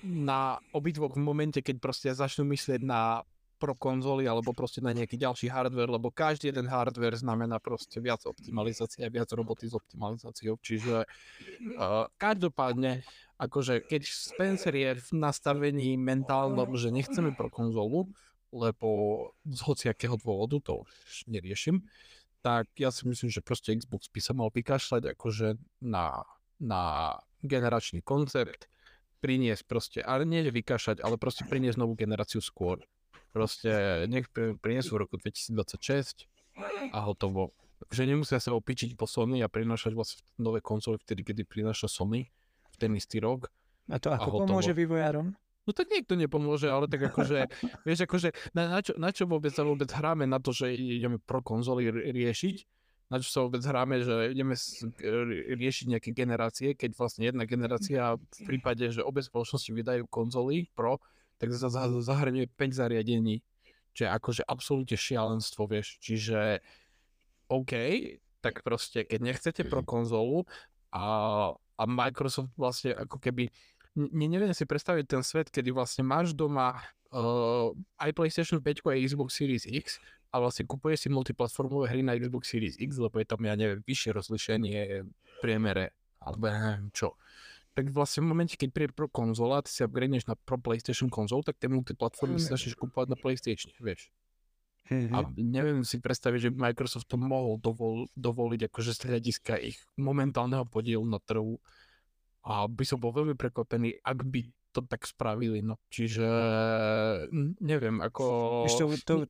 A: na obidvoch v momente, keď proste začnú myslieť na pro konzoly alebo proste na nejaký ďalší hardware, lebo každý jeden hardware znamená proste viac optimalizácie a viac roboty s optimalizáciou. Čiže uh, každopádne, akože keď Spencer je v nastavení mentálnom, že nechceme pro konzolu, lebo z hociakého dôvodu to už neriešim, tak ja si myslím, že proste Xbox by sa mal vykašľať akože na, na generačný koncept, priniesť proste, ale nie že vykašľať, ale proste priniesť novú generáciu skôr. Proste nech pri- prinesú v roku 2026 a hotovo. Že nemusia sa opičiť po Sony a prinášať vlastne nové konzoly vtedy, kedy prináša Sony v ten istý rok.
D: A to ako
A: hotovo.
D: pomôže vývojárom?
A: No tak niekto nepomôže, ale tak akože, vieš, akože, na, na, čo, na čo vôbec sa vôbec hráme na to, že ideme pro konzoly ri- riešiť? Na čo sa vôbec hráme, že ideme ri- riešiť nejaké generácie, keď vlastne jedna generácia v prípade, že obe spoločnosti vydajú konzoly pro, tak za, zahrňuje 5 zariadení. Čo je akože absolútne šialenstvo, vieš. Čiže OK, tak proste, keď nechcete pro konzolu a, a Microsoft vlastne ako keby ne, neviem si predstaviť ten svet, kedy vlastne máš doma uh, aj PlayStation 5 aj Xbox Series X a vlastne kupuješ si multiplatformové hry na Xbox Series X, lebo je tam, ja neviem, vyššie rozlišenie priemere, alebo ja neviem čo. Tak vlastne v momente, keď príde pro konzola, ty si upgradeneš na pro PlayStation konzol, tak tie multiplatformy si začneš kupovať na PlayStation, vieš. A neviem si predstaviť, že Microsoft to mohol dovol, dovoliť akože z hľadiska ich momentálneho podielu na trhu. A by som bol veľmi prekvapený, ak by to tak spravili. No. Čiže neviem, ako...
D: Ešte to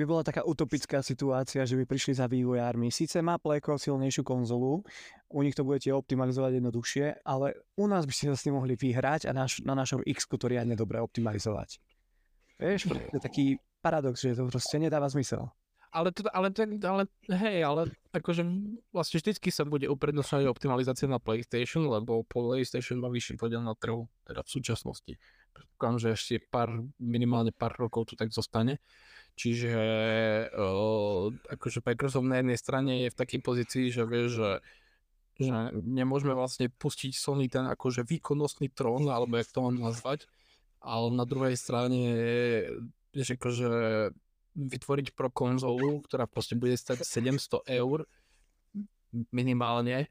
D: by bola taká utopická situácia, že by prišli za vývojármi. Síce má Playko silnejšiu konzolu, u nich to budete optimalizovať jednoduchšie, ale u nás by ste tým mohli vyhrať a naš, na našom x to riadne dobre optimalizovať. Vieš, proste taký paradox, že to proste nedáva zmysel.
A: Ale, teda, ale, ale hej, ale akože vlastne vždycky sa bude uprednostňovať optimalizácia na PlayStation, lebo PlayStation má vyšší podiel na trhu, teda v súčasnosti. Predpokladám, že ešte pár, minimálne pár rokov to tak zostane. Čiže uh, akože Microsoft na jednej strane je v takej pozícii, že vie, že že nemôžeme vlastne pustiť Sony ten akože výkonnostný trón, alebo jak to mám nazvať, ale na druhej strane vieš, akože vytvoriť pro konzolu, ktorá proste bude stať 700 eur minimálne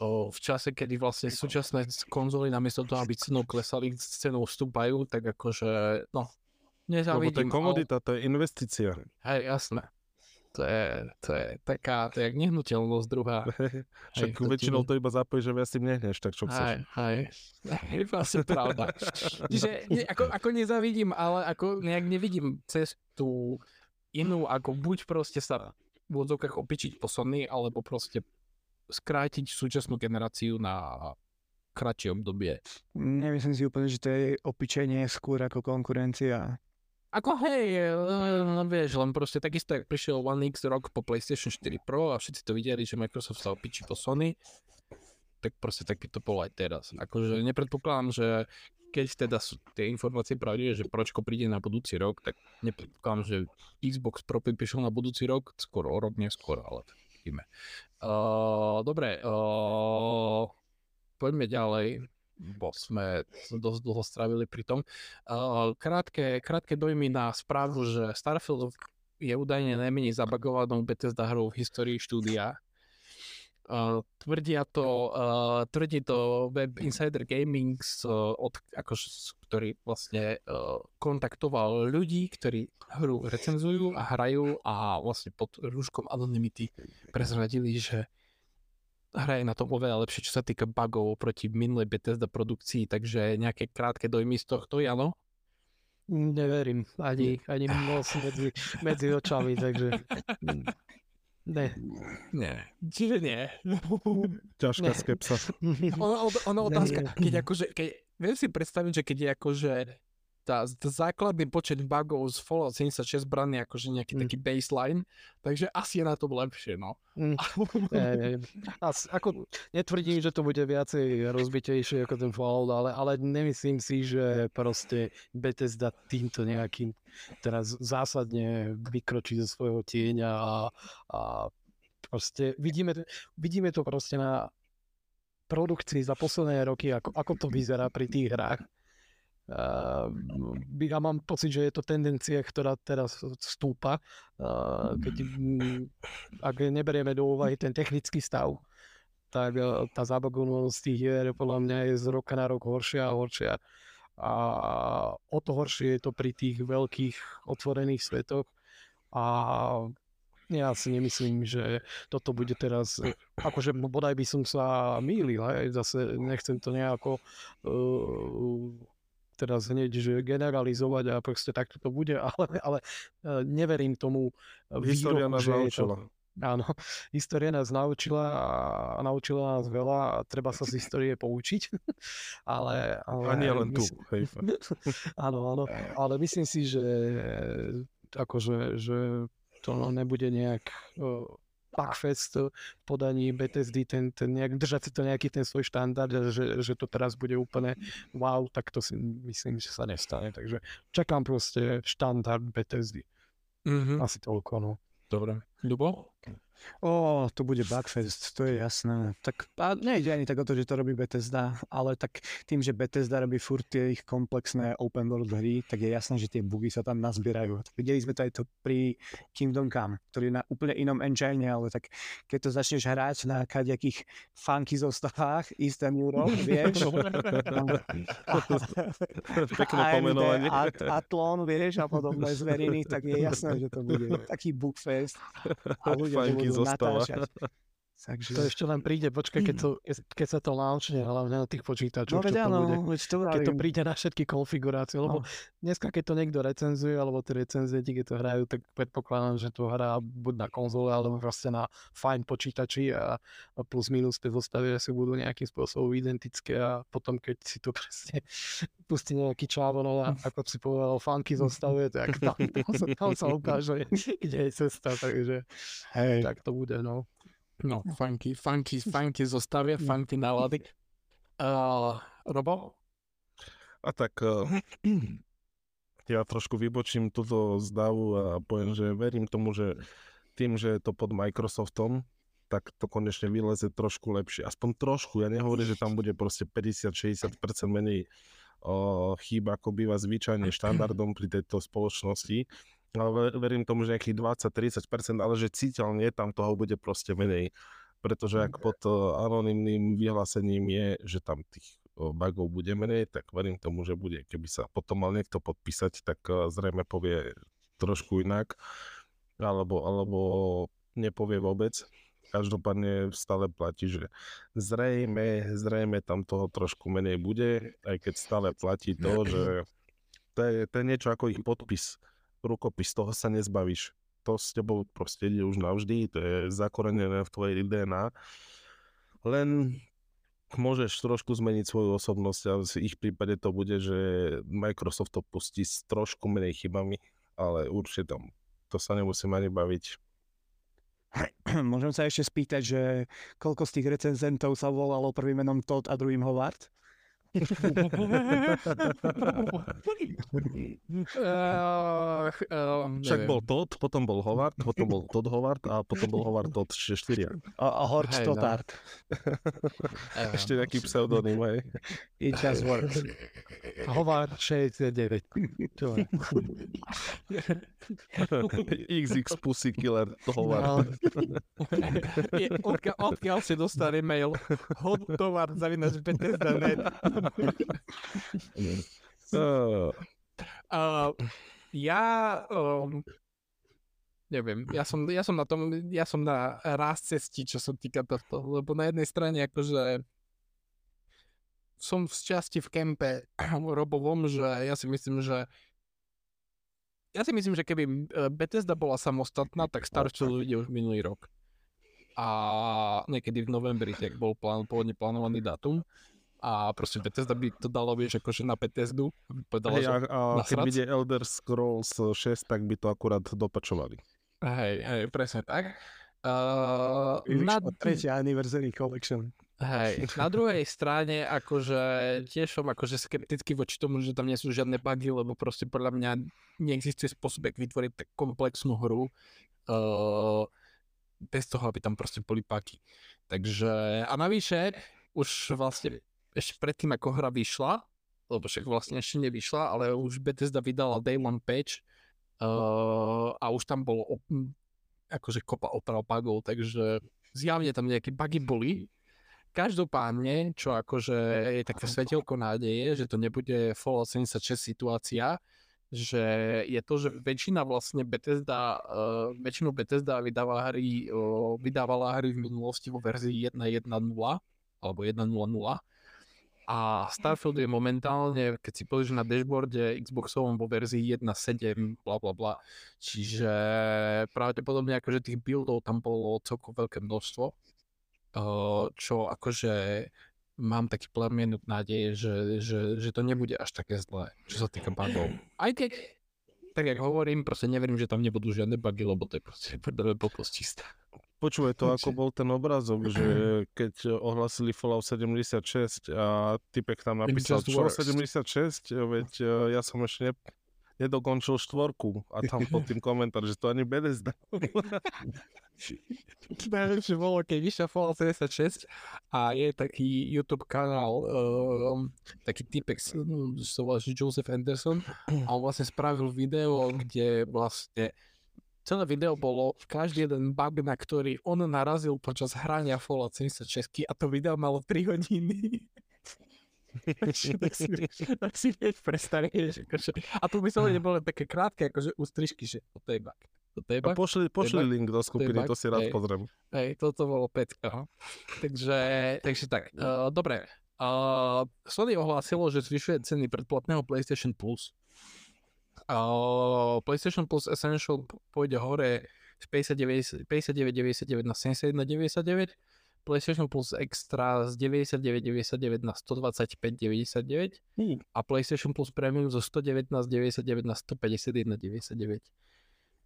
A: o, v čase, kedy vlastne súčasné konzoly namiesto toho, aby cenou klesali, cenou vstúpajú, tak akože, no,
C: Lebo to je
A: nezávidím.
C: komodita, to je investícia.
A: Ale, hej, jasné. To je, to je taká, to je jak nehnuteľnosť druhá.
C: Však
A: to
C: väčšinou to iba zapojíš, že viac tým nehneš, tak čo
A: Hej,
C: chceš.
A: hej. Je vlastne pravda. Čiže ne, ako, ako nezavidím, ale ako nejak nevidím cestu inú, ako buď proste sa v odzokách opičiť po Sony, alebo proste skrátiť súčasnú generáciu na kratšie obdobie.
D: Nemyslím si úplne, že to je opičenie skôr ako konkurencia.
A: Ako hej, no vieš, len proste takisto, jak prišiel One X rok po PlayStation 4 Pro a všetci to videli, že Microsoft sa opičí po Sony, tak proste tak by to bolo aj teraz. Akože nepredpokladám, že keď teda sú tie informácie pravdivé, že Pročko príde na budúci rok, tak nepredpokladám, že Xbox Pro prišiel na budúci rok, skôr o rok neskôr, ale vidíme. Uh, dobre, uh, poďme ďalej, bo sme dosť dlho strávili pri tom. Uh, krátke, krátke dojmy na správu, že Starfield je údajne najmenej zabagovanou Bethesda hrou v histórii štúdia. Uh, tvrdia to, uh, tvrdí to Web Insider Gaming, uh, od, akože, ktorý vlastne uh, kontaktoval ľudí, ktorí hru recenzujú a hrajú a vlastne pod rúškom anonymity prezradili, že hra je na tom oveľa lepšie, čo sa týka bugov proti minulej Bethesda produkcii, takže nejaké krátke dojmy z tohto, Jano?
B: Neverím, ani, ani moc medzi, medzi očami, takže... Ne.
A: Nie. Čiže nie.
C: Ťažká
B: Ne.
C: skepsa.
A: ono
B: Ne,
A: otázka, keď akože, keď, viem si predstaviť, že keď je akože tá, tá základný počet bugov z Fallout 76 braný akože nejaký
B: Mm.
A: taký baseline, takže asi je na tom lepšie, no.
B: Mm. Nie, nie. As, ako, netvrdím, že to bude viacej rozbitejšie ako ten Fallout, ale, ale nemyslím si, že proste Bethesda týmto nejakým teraz zásadne vykročí zo svojho tieňa a, a proste vidíme, vidíme to proste na produkcii za posledné roky, ako, ako to vyzerá pri tých hrách. Ja mám pocit, že je to tendencia, ktorá teraz stúpa, uh, keď, ak neberieme do úvahy ten technický stav, tak uh, tá zabagovanosť tých hier podľa mňa je z roka na rok horšia a horšia. A o to horšie je to pri tých veľkých otvorených svetoch. A ja si nemyslím, že toto bude teraz, akože bodaj by som sa mýlil, hej, zase nechcem to nejako uh, teraz hneď že generalizovať a proste takto to bude, ale, ale eh, neverím tomu
C: História
B: výroku,
C: nás
B: že je to,
C: naučila.
B: Áno, história nás naučila a naučila nás veľa a treba sa z histórie poučiť. ale, ale
C: A nie len tu,
B: myslím-
C: hej.
B: áno, áno, ale myslím si, že akože, že to nebude nejak Bugfest v podaní BTSD, ten, ten nejak, držať si to nejaký ten svoj štandard, že, že to teraz bude úplne wow, tak to si myslím, že sa nestane. Takže čakám proste štandard BTSD.
A: Mhm.
B: Asi toľko, no.
A: Dobre. Ľubo?
D: Ó, to bude Bugfest, to je jasné. Tak a nejde ani tak o to, že to robí Bethesda, ale tak tým, že Bethesda robí furt tie ich komplexné open world hry, tak je jasné, že tie bugy sa tam nazbierajú. Tak videli sme to aj to pri Kingdom Come, ktorý je na úplne inom engine, ale tak keď to začneš hrať na kadejakých funky zostavách, Eastern Europe, vieš,
C: Pekné pomenovanie.
D: At, Atlon, vieš, a podobné zveriny, tak je jasné, že to bude taký bugfest a ľudia Takže...
B: To ešte len príde, počkaj, keď, to, keď sa to launchne, hlavne na tých počítačoch,
D: No
B: čo
D: veď
B: to
D: áno,
B: bude.
D: to
B: Keď to príde na všetky konfigurácie, lebo
D: No.
B: dneska, keď to niekto recenzuje, alebo tie recenzenti, keď to hrajú, tak predpokladám, že to hrá buď na konzole, alebo proste na fajn počítači a, a plus minus tie zostavy asi budú nejakým spôsobom identické a potom, keď si to presne pustí nejaký čávo, no a ako si povedal, funky zostavuje, tak tam, tam, sa, tam sa ukáže, kde je cesta, takže
D: Hej.
B: tak to bude, no.
A: No, funky, funky, funky zostavia, funky nálady. Uh, Robo?
C: A tak eh, ja trošku vybočím túto z davu a poviem, že verím tomu, že tým, že je to pod Microsoftom, tak to konečne vyleze trošku lepšie. Aspoň trošku. Ja nehovorím, že tam bude proste 50-60% menej o, chýb, ako býva zvyčajne štandardom pri tejto spoločnosti. Ale ver- verím tomu, že nejakých 20-30%, ale že citeľne tam toho bude proste menej. Pretože ak pod o, anonymným vyhlásením je, že tam tých o, bugov bude menej, tak verím tomu, že bude. Keby sa potom mal niekto podpísať, tak o, zrejme povie trošku inak. Alebo, alebo nepovie vôbec. Každopádne stále platí, že zrejme, zrejme tam toho trošku menej bude, aj keď stále platí to, že to je, to je niečo ako ich podpis, rukopis, toho sa nezbavíš. To s tebou proste ide už navždy, to je zakorenené v tvojej DNA. Len môžeš trošku zmeniť svoju osobnosť a v ich prípade to bude, že Microsoft to pustí s trošku menej chybami, ale určite tam to sa nemusím ani baviť.
D: Môžem sa ešte spýtať, že koľko z tých recenzentov sa volalo prvým menom Todd a druhým Howard?
A: Uh, uh,
C: Však bol Todd, potom bol Howard, potom bol Todd Howard a potom bol Howard Todd, čiže štyria.
D: A, a Hort
A: Hej, no.
D: Stoddard.
C: Ešte nejaký pseudonym, hej.
D: It just works.
B: Hovar 69. Čo je?
C: XX Pussy Killer Howard.
B: No,
A: odkiaľ, si dostane mail hotovar zavinač Bethesda.net
C: Uh,
A: uh, Ja um, neviem, ja som, ja som na tom, ja som na raz cesti, čo sa týka tohto, lebo na jednej strane akože som v časti v kempe Robovom, že ja si myslím, že ja si myslím, že keby eh, Bethesda bola samostatná, tak starčilo ide už minulý rok. A niekedy v novembri, tak bol plán, pôvodne plánovaný dátum. A proste Bethesda by to dalo, vieš, akože na Bethesdu. Povedala,
C: Hej,
A: že
C: a, a
A: na
C: keď bude Elder Scrolls 6, tak by to akurát dopačovali.
A: hej, hej, presne tak. Uh, na,
D: Na... Tretia anniversary collection.
A: hej, na druhej strane, akože tiež som akože skeptický voči tomu, že tam nie sú žiadne bugy, lebo proste podľa mňa neexistuje spôsob, jak vytvoriť tak komplexnú hru uh, bez toho, aby tam proste boli bugy. Takže, a navyše, už vlastne ešte predtým, ako hra vyšla, lebo však vlastne ešte nevyšla, ale už Bethesda vydala Day One patch uh, a už tam bolo op- akože kopa oprav bugov, takže zjavne tam nejaké bugy boli. Každopádne, čo akože je také svetelko nádeje, že to nebude Fallout 76 situácia, že je to, že väčšina vlastne Bethesda, uh, väčšinu Bethesda vydáva hry, uh, vydávala hry v minulosti vo verzii 1.1.0 alebo 1.0.0 a Starfield je momentálne, keď si pozrieš na dashboarde Xboxovom vo verzii 1.7, bla bla bla. Čiže pravdepodobne akože tých buildov tam bolo celkom veľké množstvo. Čo akože mám taký plamienok nádeje, že, že, že to nebude až také zlé, čo sa týka bugov. Aj keď, tak jak hovorím, proste neverím, že tam nebudú žiadne bugy, lebo to je proste blbosť čistá.
C: Počúvaj to, ako bol ten obrazok, že keď ohlasili Fallout 76 a typek tam napísal, čo
A: works.
C: 76, veď e, ja som ešte ne, nedokončil štvorku a tam pod tým komentár, že to ani Bethesda.
A: Najlepšie bolo, keď vyšiel Fallout 76 a je taký YouTube kanál, um, taký typek, no, sa volá Joseph Anderson a on vlastne spravil video, kde vlastne celé video bolo každý jeden bug, na ktorý on narazil počas hrania Fallout 76 a to video malo 3 hodiny. Tak si, tak si vieš predstaviť, že akože, a to by som nebolo také krátke, akože ústrižky, že toto je bug. Toto je
C: A
A: bug.
C: pošli, pošli link do skupiny,
A: bug,
C: to si rád
A: hej.
C: pozriem.
A: Hej, toto bolo pecka. no. Takže, takže tak, uh, dobre. Uh, Sony ohlásilo, že zvyšuje ceny predplatného PlayStation Plus. PlayStation Plus Essential pôjde hore z 59,99 59,99 na 71,99. PlayStation Plus Extra z 99,99 na 125,99
D: Hmm.
A: a PlayStation Plus Premium zo 119,99 na 151,99.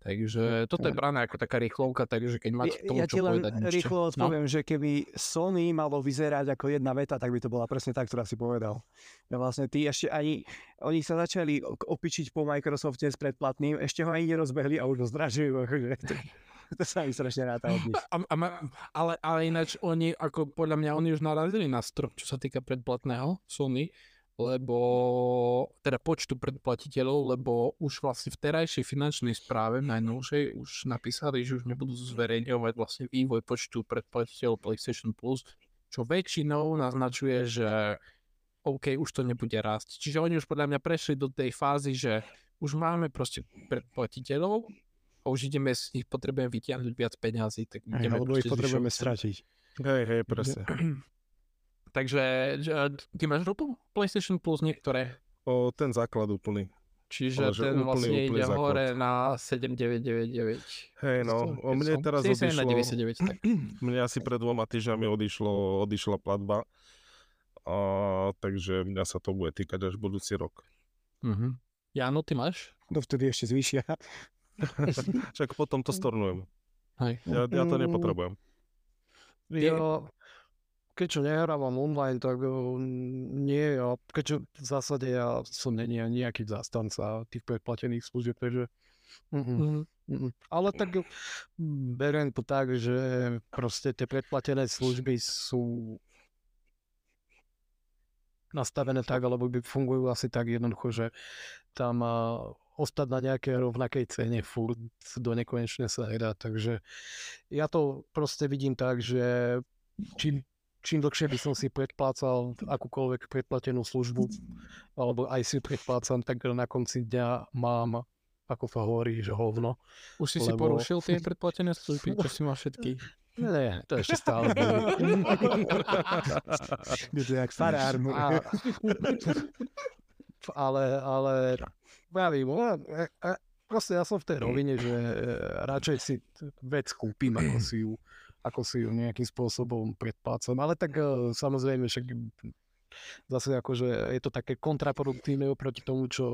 A: Takže toto je brané ako taká rýchlovka, takže keď máte k tomu
D: ja ti len
A: povedať, môžete.
D: rýchlo odpoviem, že keby Sony malo vyzerať ako jedna veta, tak by to bola presne tá, ktorá si povedal. Ja vlastne ty ešte ani, oni sa začali opičiť po Microsofte s predplatným, ešte ho ani nerozbehli a už ho zdražujú. akože To, sa mi strašne ráta od nich.
A: A, a, ale, ale ináč oni, ako podľa mňa, oni už narazili na strop, čo sa týka predplatného Sony, lebo teda počtu predplatiteľov, lebo už vlastne v terajšej finančnej správe najnovšej už napísali, že už nebudú zverejňovať vlastne vývoj počtu predplatiteľov PlayStation Plus, čo väčšinou naznačuje, že OK, už to nebude rásť. Čiže oni už podľa mňa prešli do tej fázy, že už máme proste predplatiteľov a už ideme z nich potrebujeme vytiahnuť viac peňazí, tak
D: Aj,
A: ideme
D: Alebo ich
A: proste
D: potrebujeme
A: ceny.
D: stratiť.
C: Hej, hej, presne.
A: Takže že- ty máš ropu PlayStation Plus niektoré,
C: O, ten základ úplný.
A: čiže
C: Ale
A: ten
C: úplný,
A: vlastne
C: úplný
A: ide
C: základ.
A: hore na 7999.
C: Hej, no, o mne teraz odišlo,
A: 99, tak.
C: mne asi pred dvoma týždňami odišlo, odišla platba, a, takže mňa sa to bude týkať až budúci rok.
A: Mhm. Jano, ty máš?
D: Dovtedy ešte zvýšia.
C: Však potom to stornujem.
A: Hej.
C: Ja, ja to nepotrebujem.
B: Ja, keďže nehrávam online, tak uh, nie, a keďže v zásade ja som není nejaký zastanca tých predplatených služieb, takže mm,
A: Mhm.
B: mm. Ale tak mm, beriem to tak, že proste tie predplatené služby sú nastavené tak, alebo by fungujú asi tak jednoducho, že tam a, ostať na nejakej rovnakej cene furt do nekonečne sa nedá, takže ja to proste vidím tak, že čím, čím dlhšie by som si predplácal akúkoľvek predplatenú službu, alebo aj si predplácam, tak na konci dňa mám, ako sa hovorí, že hovno.
A: Už si si
B: Lebo-
A: porušil tie predplatené služby, čo si máš všetky?
B: Nie, to ešte stále.
D: Je to jak farár.
B: A, ale, ale pravím, no, e, e, proste ja som v tej rovine, že e, radšej si vec kúpim, ako si ju, ako si ju nejakým spôsobom predplácam. Ale tak e, samozrejme, však zase akože je to také kontraproduktívne oproti tomu, čo,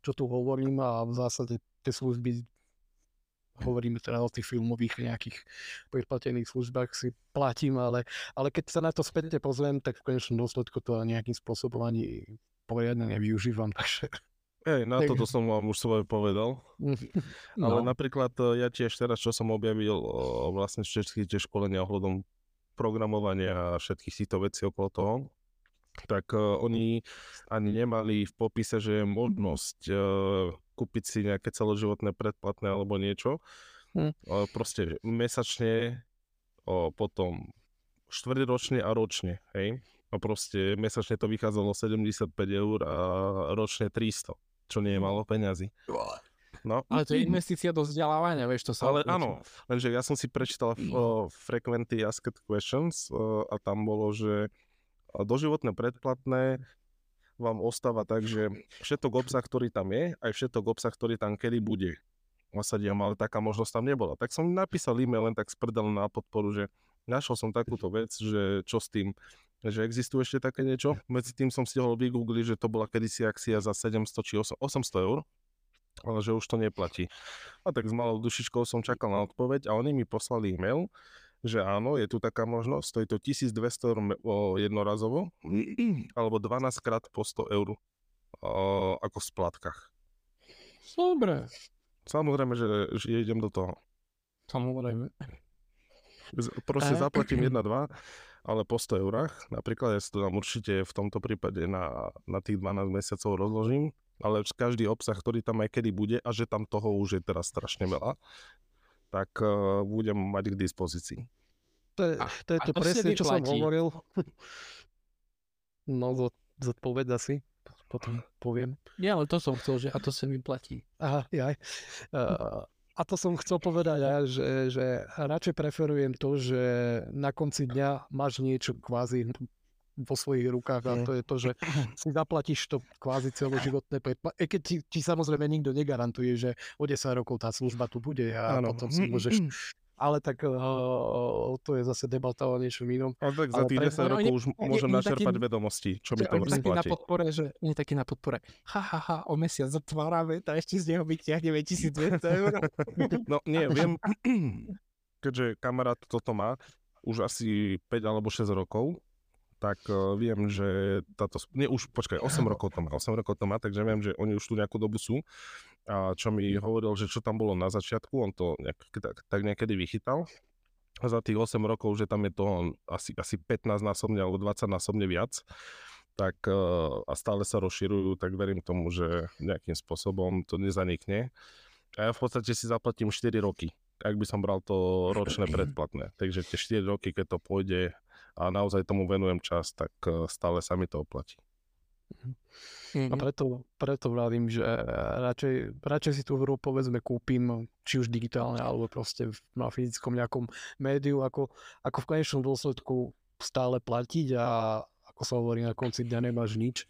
B: čo tu hovorím a v zásade tie služby hovoríme teda o tých filmových nejakých predplatených službách si platím, ale, ale keď sa na to späť pozriem, tak v konečnom dôsledku to nejakým spôsobom ani poriadne nevyužívam, takže
C: Hej, na toto som vám už svoje povedal.
B: no.
C: Ale napríklad e, ja tiež teraz, čo som objavil o, vlastne všetky tie školenia ohľadom programovania a všetkých týchto vecí okolo toho, tak uh, oni ani nemali v popise, že je možnosť kúpiť si nejaké celoživotné predplatné alebo niečo.
B: Hm.
C: Proste mesačne, potom štvrťročne a ročne, hej. A proste mesačne to vychádzalo 75 eur a ročne 300 čo nie je málo peňazí. No.
A: Ale to je investícia do vzdelávania, vieš, to sa...
C: Ale áno, lenže ja som si prečítal uh, Frequently Asked Questions uh, a tam bolo, že doživotné predplatné vám ostáva tak, že všetok obsah, ktorý tam je, aj všetok obsah, ktorý tam kedy bude. Osadiam, ale taká možnosť tam nebola. Tak som napísal e-mail len tak sprdal na podporu, že našiel som takúto vec, že čo s tým, že existuje ešte také niečo. Medzi tým som si ho vygoogliť, že to bola kedysi akcia za 700 či 800 eur, ale že už to neplatí. A tak s malou dušičkou som čakal na odpoveď a oni mi poslali e-mail, že áno, je tu taká možnosť, stojí to 1200 eur jednorazovo, alebo 12 krát po 100 eur ako v splatkách.
A: Dobre.
C: Samozrejme, že, že idem do toho.
A: Samozrejme.
C: Proste zaplatím 1-2 ale po 100 eurách. Napríklad ja si to tam určite v tomto prípade na, na tých 12 mesiacov rozložím, ale každý obsah, ktorý tam aj kedy bude a že tam toho už je teraz strašne veľa, tak uh, budem mať k dispozícii.
B: To je, to, je to, to presne, čo som hovoril. No, zodpoveda si, potom poviem.
A: Nie, ale to som chcel, že a to sa mi platí.
B: Aha, jaj. Uh, a to som chcel povedať ja, že, že radšej preferujem to, že na konci dňa máš niečo kvázi vo svojich rukách a to je to, že si zaplatíš to kvázi celoživotné. E keď ti, ti samozrejme nikto negarantuje, že o 10 rokov tá služba tu bude a ano. potom si môžeš ale tak uh, to je zase debata o niečom inom.
C: Ale tak za tých 10 rokov už môžem načerpať taký, vedomosti, čo mi to
A: taký na podpore, že nie taký na podpore. Ha, ha, ha, o mesiac zatvárame, a ešte z neho vyťahneme 1200 eur.
C: no nie, viem, keďže kamarát toto má už asi 5 alebo 6 rokov, tak uh, viem, že táto, nie už, počkaj, 8 rokov to má, 8 rokov to má, takže viem, že oni už tu nejakú dobu sú. A čo mi hovoril, že čo tam bolo na začiatku, on to nejak, tak, tak niekedy vychytal. A za tých 8 rokov, že tam je to asi, asi 15 násobne alebo 20 násobne viac, tak uh, a stále sa rozširujú, tak verím tomu, že nejakým spôsobom to nezanikne. A ja v podstate si zaplatím 4 roky, ak by som bral to ročné predplatné. Takže tie 4 roky, keď to pôjde a naozaj tomu venujem čas, tak eh, stále sa mi to oplatí.
B: Mm-hmm. A preto, preto vravím, že radšej, radšej si tú hru povedzme kúpim, či už digitálne, alebo proste na fyzickom nejakom médiu, ako, ako v konečnom dôsledku stále platiť a ako sa hovorí, na konci dňa nemáš nič.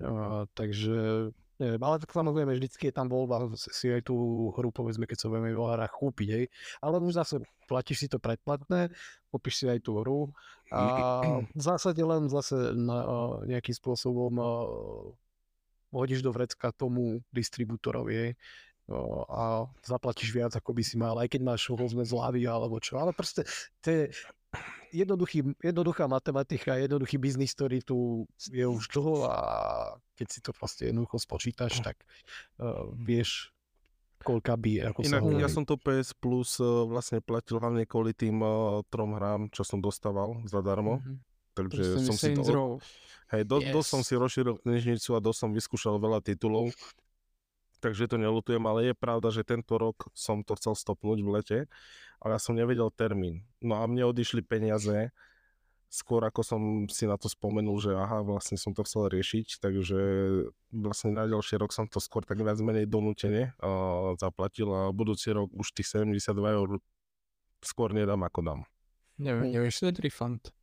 B: Uh, takže neviem, ale tak samozrejme vždycky je tam voľba si aj tú hru, povedzme, keď sa budeme v hrách kúpiť, hej. Ale už zase platíš si to predplatné, kúpiš si aj tú hru a v zásade len zase na, nejakým spôsobom hodíš do vrecka tomu distribútorovi, hej a zaplatíš viac, ako by si mal, aj keď máš rôzne zľavy alebo čo. Ale proste to je jednoduchý, jednoduchá matematika, jednoduchý biznis, ktorý tu je už dlho a keď si to proste jednoducho spočítaš, tak uh, vieš, koľka by, ako
C: Inak
B: sa
C: ja som to PS Plus uh, vlastne platil hlavne kvôli tým uh, trom hrám, čo som dostával zadarmo. Mm-hmm. Takže som si to... Hej, do, yes. dosť som si rozšíril knižnicu a dosť som vyskúšal veľa titulov takže to nelutujem, ale je pravda, že tento rok som to chcel stopnúť v lete, ale ja som nevedel termín. No a mne odišli peniaze, skôr ako som si na to spomenul, že aha, vlastne som to chcel riešiť, takže vlastne na ďalší rok som to skôr tak viac menej donútene uh, zaplatil a budúci rok už tých 72 eur skôr nedám ako dám.
A: Neviem, nevieš si refund.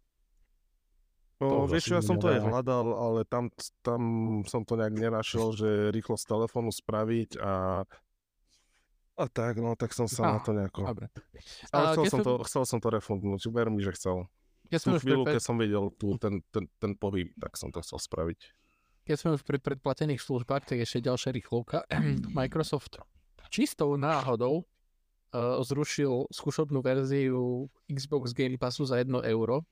C: No, vieš, ja som to aj hľadal, ale tam, tam som to nejak nenašiel, že rýchlo z telefónu spraviť a a tak, no tak som sa ah, na to nejako...
A: Dobre.
C: Ale chcel som, to, chcel som to refundnúť, ver mi, že chcel.
A: Keď
C: Tú chvíľu, keď som videl tu ten, ten, ten pohyb, tak som to chcel spraviť.
A: keď sme už pri predplatených službách, tak ešte ďalšia rýchlovka. Microsoft čistou náhodou uh, zrušil skúšobnú verziu Xbox Game Passu za 1 euro.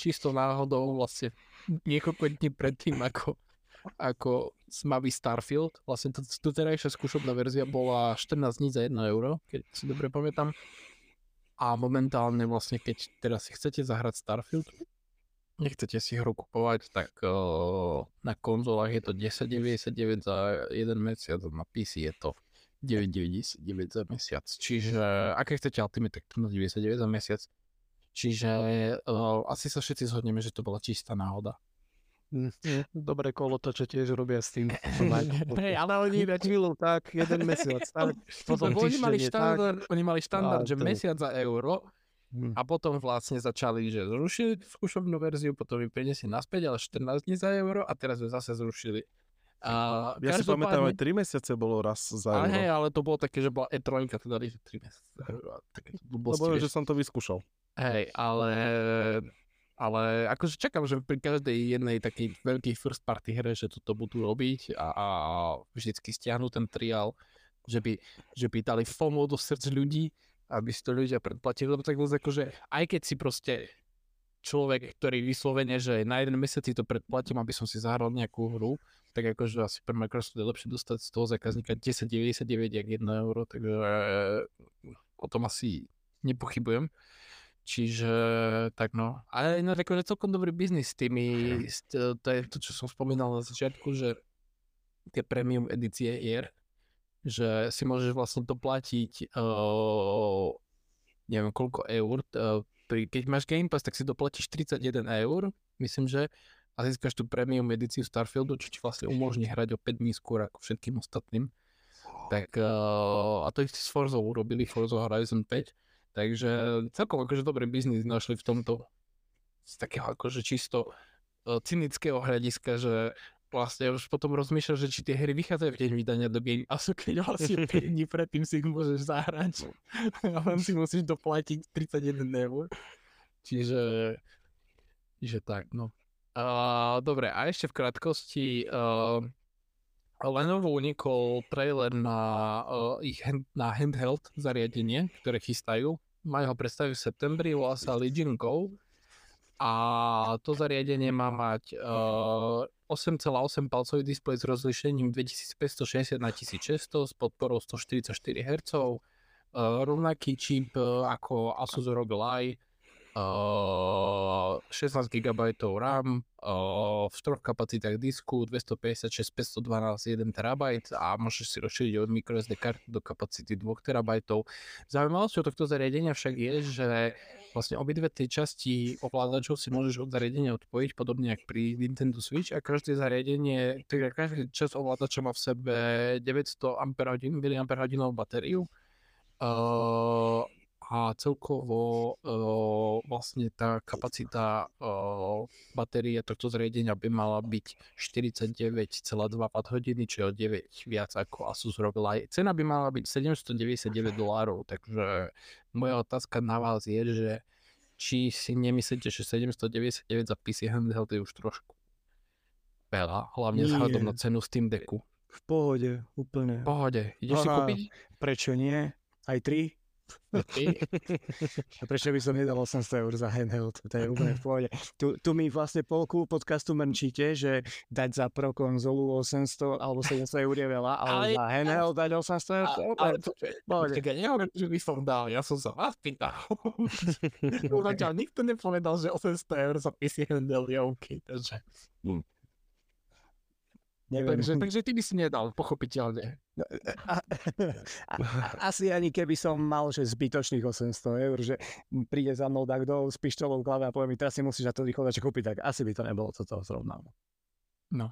A: Čistou náhodou vlastne niekoľko dní predtým, ako, ako smavý Starfield. Vlastne to, tu terajšia skúšobná verzia bola 14 dní za 1 euro, keď si dobre pamätám. A momentálne vlastne, keď teraz si chcete zahrať Starfield, nechcete si hru kupovať, tak uh, na konzolách je to 10,99 za jeden mesiac, a na PC je to 9,99 za mesiac. Čiže, aké chcete Ultimate, tak 99 za mesiac. Čiže uh, asi sa všetci zhodneme, že to bola čistá náhoda.
B: Hm, Dobre kolotoče tiež robia s tým.
A: Hej, ale oni
B: Na chvíľu, tak, jeden mesiac, tak. Potom
A: oni mali
B: týždenne, tak.
A: štandard, oni mali štandard, že
B: to
A: mesiac za euro
B: Hm.
A: a potom vlastne začali, že zrušili skúšobnú verziu, potom ju priniesli naspäť, ale 14 dní za euro a teraz ju zase zrušili. A
C: Ja si pamätám, aj
A: každopádne-
C: 3 mesiace bolo raz za
A: ale
C: euro.
A: hej, ale to bolo také, že bola E3, to dali, že 3 mesiace za euro. a Také to blbosti,
C: Lebo že som to vyskúšal.
A: Hej, ale, ale akože čakám, že pri každej jednej takej veľkej first party hre, že toto budú robiť a, a vždycky stiahnu ten triál, že by, že by dali FOMO do srdc ľudí, aby si to ľudia predplatili, lebo tak vôbec akože, aj keď si proste človek, ktorý vyslovene, že na jeden mesiac si to predplatím, aby som si zahral nejakú hru, tak akože asi pre Microsoft je lepšie dostať z toho zákazníka 10,99 jak 1 euro, takže eh, o tom asi nepochybujem. Čiže tak no. Ale ináč akože celkom dobrý biznis s tými, s- to to je to, čo som spomínal na začiatku, že tie premium edície hier, že si môžeš vlastne doplatiť uh, neviem koľko eur, uh, pri, keď máš Game Pass, tak si doplatíš 31 eur, myslím, že a získaš tú premium edíciu Starfieldu, čo ti vlastne umožní hrať o 5 dní skôr ako všetkým ostatným. Tak, uh, a to ich s Forzou urobili, Forza Horizon 5, takže celkom akože dobrý biznis našli v tomto z takého akože čisto uh, cynického hľadiska, že vlastne už potom rozmýšľaš, že či tie hry vychádzajú v deň vydania do Game Passu, keď vlastne 5 dní predtým si ich môžeš zahrať a len si musíš doplatiť 31 eur. Čiže, čiže tak, no. Uh, dobre, a ešte v krátkosti uh, Lenovo unikol trailer na uh, ich hand, na handheld zariadenie, ktoré chystajú. Majú ho predstaviť v septembri, volá sa Legion Go. A to zariadenie má mať uh, 8,8 palcový displej s rozlišením 2560 na 1600 s podporou 144 Hz, uh, rovnaký čip uh, ako Asus Ally, uh, 16 GB RAM, v troch kapacitách disku, 256, 512, 1 TB a môžeš si rozšíriť od microSD karty do kapacity 2 TB. Zaujímavosťou tohto zariadenia však je, že vlastne obidve tie časti ovládačov si môžeš od zariadenia odpojiť, podobne ako pri Nintendo Switch a každé zariadenie, teda každý časť ovládača má v sebe 900 Ah, mAh batériu a celkovo e, vlastne tá kapacita e, batérie tohto zriadenia by mala byť 49,2 Wh, čiže o 9 viac ako Asus robila. Cena by mala byť 799 dolárov, takže moja otázka na vás je, že či si nemyslíte, že 799 za PC handheld je už trošku veľa, hlavne vzhľadom na cenu Steam Decku.
D: V pohode, úplne.
A: V pohode. Ideš
D: Aha, si
A: kúpiť?
D: Prečo nie? Aj
A: 3?
D: Okay. Prečo by som nedal 800 eur za handheld? To je úplne v pohode. Tu, tu mi vlastne polku podcastu mrčíte, že dať za pro konzolu 800 alebo 700 eur je veľa, ale,
A: ale
D: za handheld dať 800 eur, to je úplne pohode.
A: Ja nehovorím, že by som dal, ja som sa vás pýtal. Zatiaľ nikto nepovedal, že 800 eur za PC handheld je OK, takže... Mm.
D: Neviem.
A: Takže, takže ty by si nedal, pochopiteľne.
D: A, a, a, asi ani keby som mal, že zbytočných 800 eur, že príde za mnou takto s pištolou v hlave a povie mi, teraz si musíš na to rýchlodač kúpiť, tak asi by to nebolo toto zrovna.
A: No.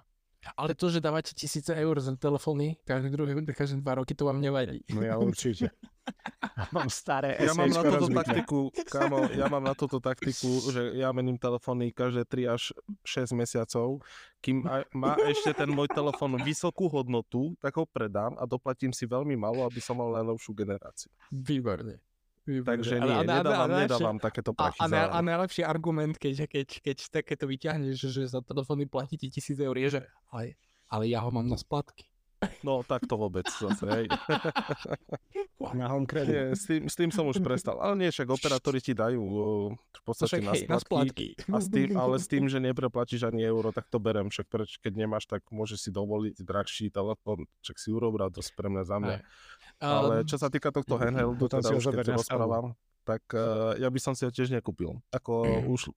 A: Ale to, že dávate tisíce eur za telefóny každé druhé, každé dva roky, to vám nevadí.
D: No ja určite. Mám staré
C: Ja mám na toto taktiku, kámo, ja mám na toto taktiku, že ja mením telefóny každé 3 až 6 mesiacov. Kým aj, má ešte ten môj telefón vysokú hodnotu, tak ho predám a doplatím si veľmi malo, aby som mal najnovšiu generáciu.
A: Výborne.
C: Takže
A: A-
C: nie,
A: a- a- a-
C: nedávam,
A: a- a-
C: nedávam takéto
A: A,
C: prachy
A: a, na, a najlepší argument, keď, keď, keď takéto vyťahneš, že za telefóny platíte tisíc eur, je, že ale, ale ja ho mám na splatky.
C: No tak to vôbec zase, hej.
D: Na home credit.
C: Nie, s tým, s tým som už prestal. Ale nie, však operátori ti dajú v podstate
A: však
C: na
A: hej, na
C: splatky. A s tým, ale s tým, že nepreplatíš ani euro, tak to berem. Však preč, keď nemáš, tak môžeš si dovoliť drahší telefón. Však si urobil dosť pre mňa za mňa.
A: Hej.
C: Ale
A: Um,
C: čo sa týka tohto handheldu,
D: Potom
C: teda už keď to rozprávam, tak uh, ja by som si ho tiež nekúpil. Ako už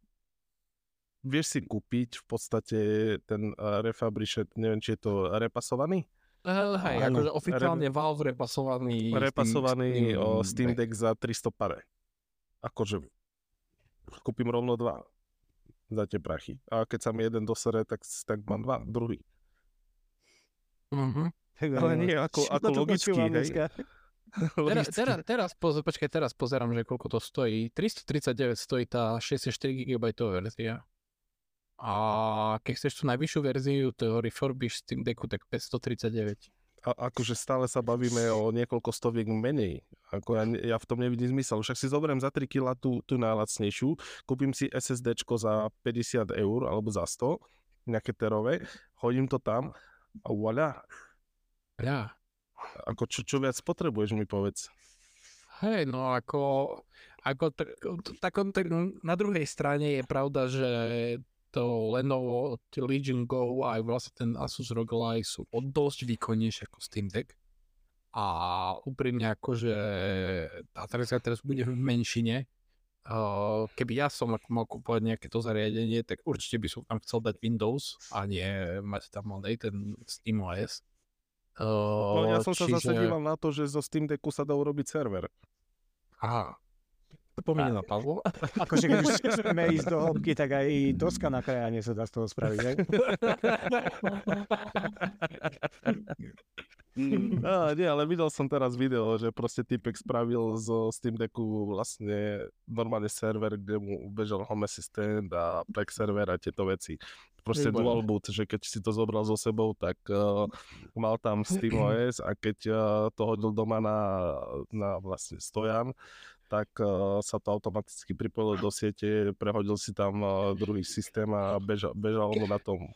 C: vieš si kúpiť v podstate ten uh, refabrichet, neviem, či je to repasovaný?
A: Hej,
D: Áno.
A: akože oficiálne Valve repasovaný.
C: repasovaný o Steam
A: Deck.
C: Za 300 pare. Akože kúpim rovno dva za tie prachy. A keď sa mi jeden dosere, tak, tak mám dva, druhý.
A: Mhm.
C: Ale nie, ako, ako logicky, hej.
A: Teraz, teraz, teraz, poz, počkaj, teraz pozerám, že koľko to stojí. 339 stojí tá 64 GB verzia. A keď chceš tú najvyššiu verziu toho refurbish Steam Decku, tak 539.
C: A, akože stále sa bavíme o niekoľko stoviek menej. Ako ja, ja v tom nevidím zmysel. Však si zoberiem za 3 kg tú, tú najlacnejšiu, kúpim si SSDčko za 50 eur alebo za 100, nejaké terové, hodím to tam a voilà.
A: Ja.
C: Ako čo, čo viac potrebuješ mi povedz.
A: Hej, no ako, ako t- takom, t- na druhej strane je pravda, že to Lenovo, Legion Go aj vlastne ten Asus ROG Ally sú o dosť výkonnejšie ako Steam Deck. A úprimne akože a teraz, teraz bude v menšine. Uh, keby ja som ako mal kúpovať nejaké to zariadenie, tak určite by som tam chcel dať Windows a nie mať tam len ten SteamOS. Uh,
C: No ja som sa zase
A: čiže-
C: díval na to, že zo Steam Decku sa dá urobiť server.
A: Aha. To mi nenapadlo.
D: Akože keď už chceme ísť do hĺbky, tak aj doska na krajanie sa dá z toho spraviť, hej?
C: Á, nie, ale videl som teraz video, že proste typek spravil zo Steam Decku vlastne normálne server, kde mu bežal Home Assistant a Pack server a tieto veci. Proste
A: Výborné.
C: dual boot, že keď si to zobral so sebou, tak uh, mal tam SteamOS a keď uh, to hodil doma na, na vlastne stojan, tak uh, sa to automaticky pripojilo do siete, prehodil si tam uh, druhý systém a bežal, bežal mu na tom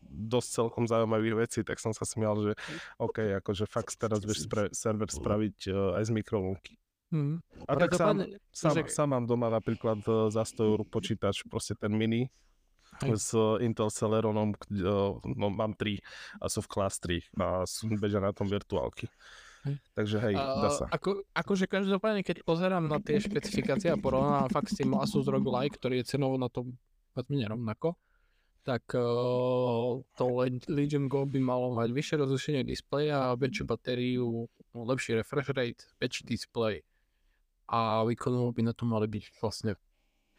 C: dosť celkom zaujímavých vecí, tak som sa smial, že OK, akože fakt teraz vieš spra- server spraviť uh, aj z mikrovlnky.
A: Mhm.
C: A tak sám, sám,
A: že-
C: sám mám doma napríklad za 100 eur počítač, proste ten mini
A: Hej.
C: s Intel Celeronom, no mám 3 a sú v class 3 a sú bežia na tom virtuálky. Takže hej, dá sa.
A: Ako, akože každopádne, keď pozerám na tie špecifikácie a porovnám fakt s tým Asus ROG Ally, ktorý je cenovo na tom povedzme nerovnako, tak uh, to Le- Legion Go by malo mať vyššie rozlišenie displeja, väčšiu batériu, lepší refresh rate, väčší displej a výkonovo by na to mali byť vlastne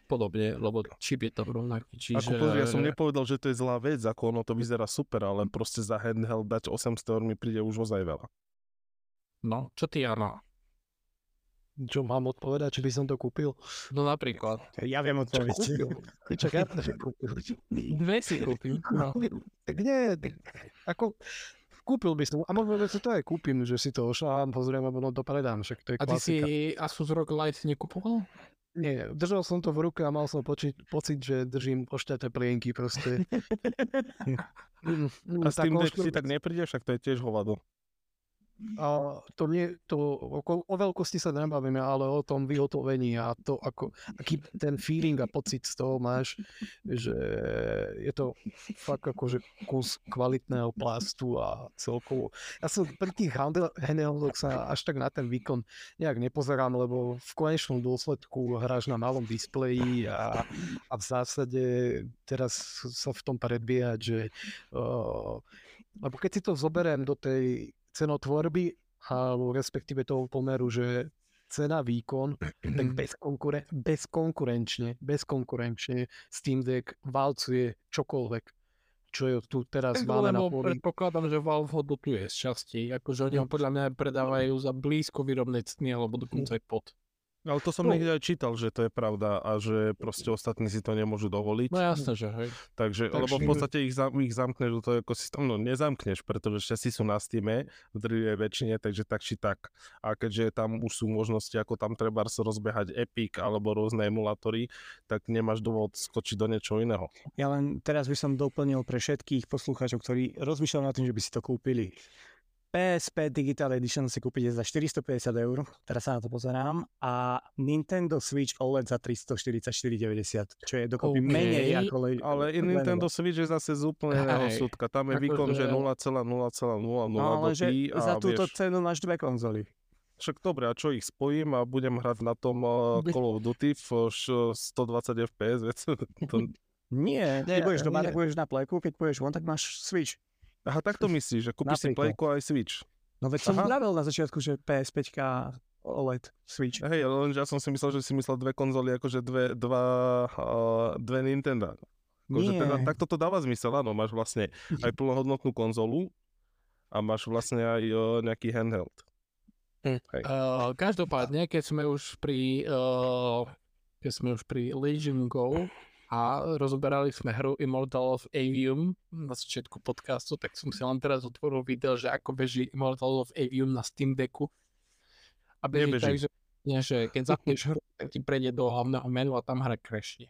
A: podobne, lebo čip je tam rovnaký. Čiže...
C: Ako pozri, ja som nepovedal, že to je zlá vec, ako ono to vyzerá super, ale proste za handheld dať 800 eur mi príde už ozaj veľa.
A: No, čo ty, Jana?
B: Čo mám odpovedať, či by som to kúpil?
A: No napríklad.
D: Ja viem odpoveď.
B: Čak ja to kúpil.
A: Dve si kúpim. No.
B: Tak nie, tak ako kúpil by som, a možno že si to aj kúpim, že si to ošlám, pozriem, a to predám, však to je
A: A ty si. Asus ROG Lite nekupoval?
B: Nie, držal som to v ruke a mal som poči- pocit, že držím pošťaté plienky proste. Mm,
C: A s tým ti
B: škr-
C: tak nepríde, však to je tiež hovado.
B: A to nie, to, o, o veľkosti sa nebavíme, ale o tom vyhotovení a to, ako, aký ten feeling a pocit z toho máš, že je to fakt akože kus kvalitného plastu a celkovo. Ja som pri tých handheldoch sa až tak na ten výkon nejak nepozerám, lebo v konečnom dôsledku hráš na malom displeji a, a v zásade teraz sa v tom predbiehať, že uh, lebo keď si to zoberiem do tej cenotvorby, alebo respektíve toho pomeru, že cena, výkon, tak bezkonkure, bezkonkurenčne, bezkonkurenčne Steam Deck valcuje čokoľvek, čo je tu teraz
A: Tak,
B: máme na
A: lebo
B: poli.
A: predpokladám, že Valve ho dotuje z časti. Akože oni ho podľa mňa predávajú za blízko výrobnej ceny, alebo dokonca aj pod.
C: Ale to som
B: No.
C: niekde aj čítal, že to je pravda a že proste ostatní si to nemôžu dovoliť.
A: No jasné, že hej.
C: Takže,
B: Takže-
C: lebo v podstate ich, zam, ich zamkneš do toho ekosystému, no nezamkneš, pretože všetci sú na Steam, v drvivej väčšine, takže tak či tak. A keďže tam už sú možnosti, ako tam treba sa rozbehať Epic alebo rôzne emulátory, tak nemáš dôvod skočiť do niečo iného.
D: Ja len teraz by som doplnil pre všetkých poslucháčov, ktorí rozmýšľajú nad tým, že by si to kúpili. PSP Digital Edition si kúpite za 450 eur, teraz sa na to pozerám, a Nintendo Switch OLED za 344,90, čo je dokopy
A: OK.
D: menej ako le-
C: Ale
D: Lenovo.
C: Nintendo Switch je zase z úplne iného súdka. Tam je
A: Akože-
C: výkon, že 0,0,00
D: No ale že za túto
C: vieš,
D: cenu máš dve konzoly.
C: však dobre, a čo ich spojím a budem hrať na tom uh, Call of Duty v š- 120 FPS, veď to,
D: Nie,
B: Nie,
D: budeš doma,
B: nie.
D: tak budeš na pleku, keď pôjdeš von, tak máš Switch.
C: Aha, tak to myslíš, že kúpiš si
D: Napríklad.
C: Playko aj Switch.
D: No veď som vravel na začiatku, že PS5 OLED Switch.
C: Hej, lenže ja som si myslel, že si myslel dve konzoly, akože dve, dva, uh, dve Nintendo. Akože
D: Nie.
C: teda, takto to dáva zmysel, áno, máš vlastne aj plnohodnotnú konzolu a máš vlastne aj uh, nejaký handheld.
B: Hm.
C: Hej.
A: Uh, každopádne, keď sme už pri uh, keď sme už pri Legion Go a rozoberali sme hru Immortal of Avium na začiatku podcastu, tak som si len teraz otvoril video, že ako beží Immortal of Avium na Steam Decku. A beží
C: Nebeží.
A: tak, že, nie, že keď zapneš hru, tak ti prejde do hlavného menu a tam hra crashne.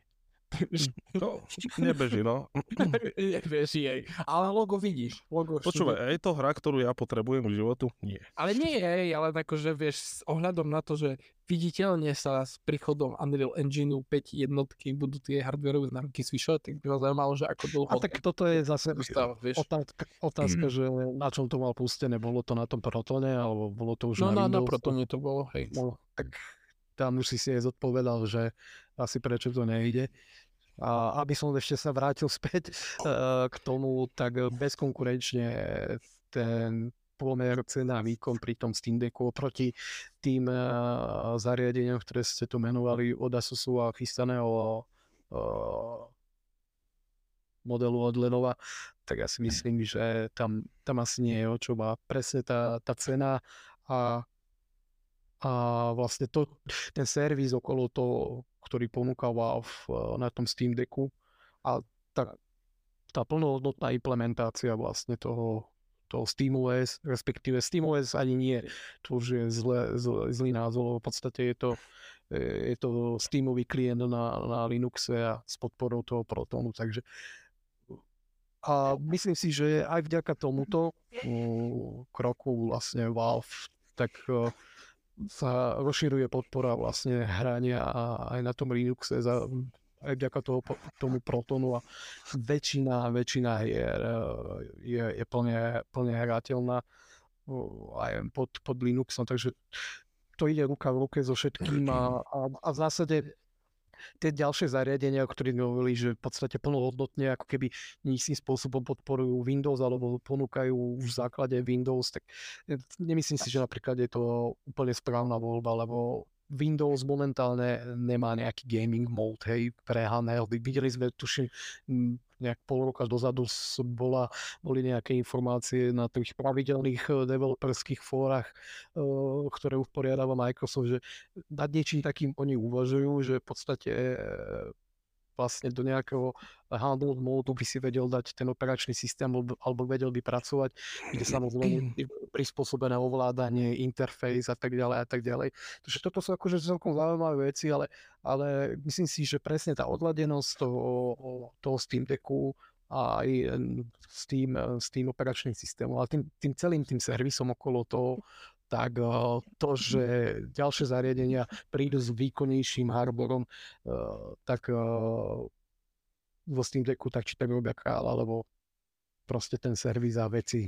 C: No, nebeží, no.
A: Nevieš jej. Ale logo vidíš. Logo
C: Počúvaj, je to hra, ktorú ja potrebujem k životu? Nie.
A: Ale nie je, ale akože vieš, s ohľadom na to, že viditeľne sa s príchodom Unreal Engine 5 jednotky budú tie hardwareové nároky zvyšovať, tak by ma zaujímalo, že ako dlho
B: A tak toto je zase
A: Gustav, vieš.
B: otázka, otázka že na čom to mal pustené. Bolo to na tom Protone, alebo bolo to už
A: No
B: na
A: na, na
B: Windows?
A: Protone to bolo, hej.
B: No, tak tam už si si aj zodpovedal, že asi prečo to nejde. A aby som ešte sa vrátil späť eh, k tomu, tak bezkonkurenčne ten pomer cena výkon pri tom Steam Decku oproti tým eh, zariadeniam, ktoré ste tu menovali od Asusu a chystaného eh, modelu od Lenova, tak ja si myslím, že tam, tam asi nie je o čo. Má presne tá, tá cena a, a vlastne to, ten servis okolo toho, ktorý ponúka Valve eh, na tom Steam Decku. A tá, tá plnohodnotná implementácia vlastne toho, toho SteamOS, respektíve SteamOS ani nie, to už je zle, zle, zlý názov, v podstate je to, eh, je to Steamový klient na, na Linuxe a s podporou toho Protonu, takže a myslím si, že aj vďaka tomuto uh, kroku vlastne Valve tak uh, sa rozširuje podpora vlastne hrania a aj na tom Linuxe za, aj vďaka toho, tomu Protonu a väčšina, väčšina hier uh, je, je plne, plne hrateľná aj pod, pod Linuxom, takže to ide ruka v ruke so všetkým a, a, a v zásade tie ďalšie zariadenia, o ktorých hovorili, že v podstate plnohodnotne ako keby istým spôsobom podporujú Windows alebo ponúkajú v základe Windows, tak eh, nemyslím si, že napríklad je to úplne správna voľba, lebo Windows momentálne nemá nejaký gaming mode, hej, pre handheld. Videli sme, tuším, nejak pol roka dozadu bola, boli nejaké informácie na tých pravidelných eh, developerských fórach, eh, ktoré usporiadáva Microsoft, že nad niečím takým oni uvažujú, že v podstate eh, vlastne do nejakého handle módu by si vedel dať ten operačný systém alebo, vedel by pracovať, kde samozrejme je prispôsobené ovládanie, interfejs a tak ďalej a tak ďalej. Takže toto sú akože celkom zaujímavé veci, ale, ale myslím si, že presne tá odladenosť toho, toho Steam Decku a aj em, s tým, eh, s tým operačným systémom, ale tým, tým celým tým servisom okolo toho, tak eh, to, že ďalšie zariadenia prídu s výkonnejším hardwareom, eh, tak eh, vo Steam Decku tak či tak robia kráľa, lebo proste ten servis a veci,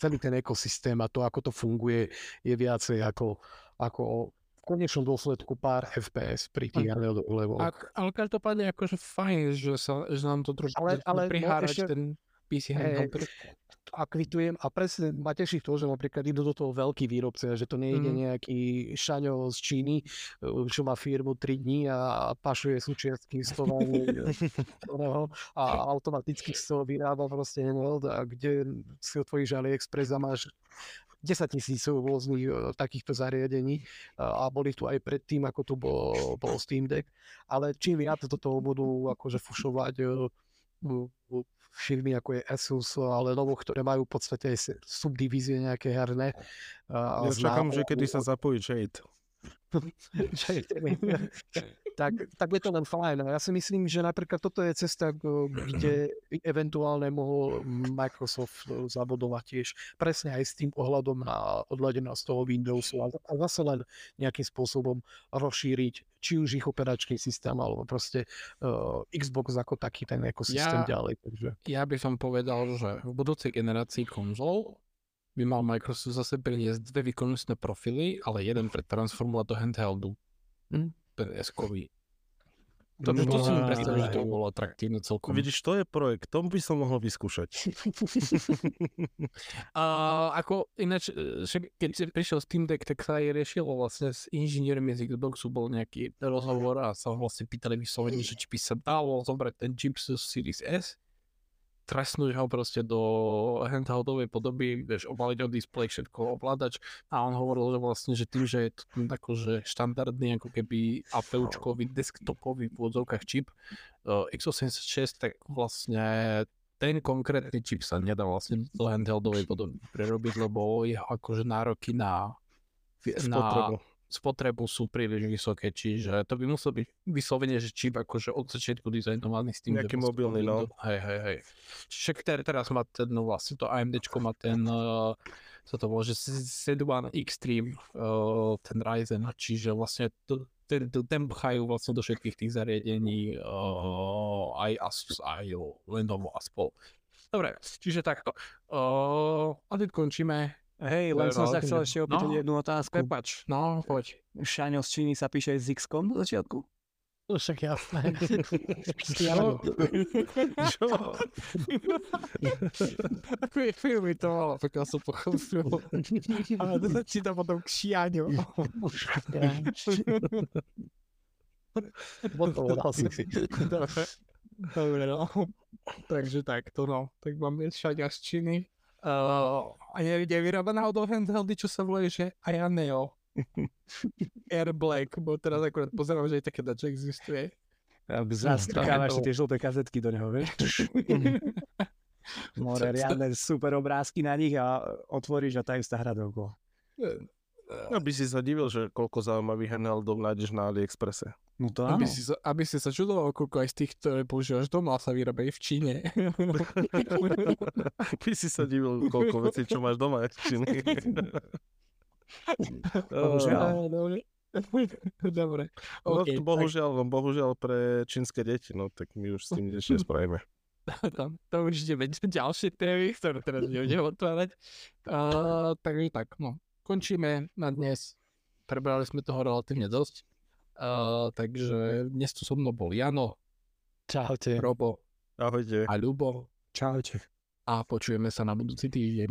B: celý ten ekosystém a to, ako to funguje, je viacej ako, ako v konečnom dôsledku pár FPS pri tých lebo
A: A, ale každopádne akože fajn, že, sa, že nám to trošku
B: Ale- ale no
A: prihárať
B: ešte-
A: ten PC handheld.
B: A kvitujem a presne ma teší to, že napríklad idú do toho veľký výrobce, že to nejde
A: Mhm.
B: nejaký šaňo z Číny, eh, čo má firmu 3 dní a pašuje súčiastky z toho a automaticky z toho vyrába proste handheld a kde si otvoríš AliExpress a máš 10 tisícov rôznych eh, takýchto zariadení eh, a boli tu aj predtým, ako tu bol, bol Steam Deck, ale čím viac do toho budú akože fušovať eh, firmy ako je Asus alebo ktoré majú v podstate subdivízie nejaké herné. a
C: Ja čakám, že kedy sa zapojí Jade.
B: že, tak, tak je to len fajn. Ja si myslím, že napríklad toto je cesta, kde eventuálne mohol Microsoft e, zabudovať tiež presne aj s tým ohľadom na odladenosť toho Windowsu a, a zase len nejakým spôsobom rozšíriť či už ich operačný systém, alebo proste uh, Xbox ako taký ten ekosystém
A: Ja-
B: ďalej. Takže.
A: Ja by som povedal, že v budúcej generácii konzol by mal Microsoft zase priniesť dve výkonnostné profily, ale jeden pretransformovať do handheldu.
B: Hm.
A: Ten S-kový. To, by to si mi
B: No,
A: predstavujem, že to bolo atraktívne celkom.
C: Vidíš, to je projekt, tom by som mohol vyskúšať.
A: A ako ináč, e, keď si prišiel Steam Deck, tak sa aj riešilo vlastne s inžiniermi z Xboxu, bol nejaký rozhovor a sa vlastne pýtali vyslovene, že či by sa dalo zobrať ten chip z Series S, tresnúť ho proste do handheldovej podoby, vieš, obaliť o display, všetko ovládač a on hovoril, že vlastne, že tým, že je to akože štandardný ako keby APUčkový desktopový v úvodzovkách čip uh, x86, tak vlastne ten konkrétny čip sa nedá vlastne do handheldovej podoby prerobiť, lebo jeho akože nároky na, na
C: Spotrebu.
A: Spotrebu sú príliš vysoké, čiže to by musel byť vyslovene, že čip akože od začiatku dizajnovaný s tým,
C: Nejaký
A: že
C: mobilný, no.
A: Hej, hej, hej. Však ter, teraz má ten, no vlastne to AMDčko má ten, uh, sa to volá, že Z1 Extreme, uh, ten Ryzen, čiže vlastne to, ten, ten, ten pchajú vlastne do všetkých tých zariadení, uh, aj Asus, aj Lenovo a spol. Dobre, čiže takto. Uh, a teď končíme.
D: Hej, len som sa chcel ešte opýtať
A: No,
D: jednu otázku.
A: Prepač, no, poď.
D: Šaňo z Číny sa píše z XCOM na začiatku?
B: No však jasné.
A: No.
C: Čo?
A: Takové filmy to malo, pokiaľ som pochopil. Ale to začína potom k
B: si.
A: Dobre. No. Takže takto, no. Tak máme šania z Číny. Uh, a je, je vyrábaná od handheldy, čo sa volá, že Aya Neo. Air Black, bo teraz akurát pozerám, že aj také dačo existuje.
D: Zastrkávaš si tie žlté kazetky do neho, vieš? More riadne super obrázky na nich a otvoríš a tá istá hra dookola.
C: Aby si sa divil, že koľko zaujímavých handheldov nájdeš na AliExpresse.
D: No to áno.
A: Aby si, sa, aby si sa čudoval, koľko aj z tých, ktoré používaš doma, sa vyrábajú v Číne.
C: By si sa divil, koľko vecí, čo máš doma, je Číny.
D: Bohužiaľ.
A: Dobre.
C: No,
A: OK,
C: to bohužiaľ, no, bohužiaľ pre čínske deti, no tak my už s tým nič nespravíme.
A: to, to už ideme ďalšie témy, ktoré teraz nebudem otvárať. Uh, takže tak, no. Končíme na dnes. Prebrali sme toho relatívne dosť. Uh, takže dnes tu so mnou bol Jano,
B: Čaute.
A: Robo
C: Ahojte.
A: a Ľubo.
D: Čaute.
A: A počujeme sa na budúci týždeň.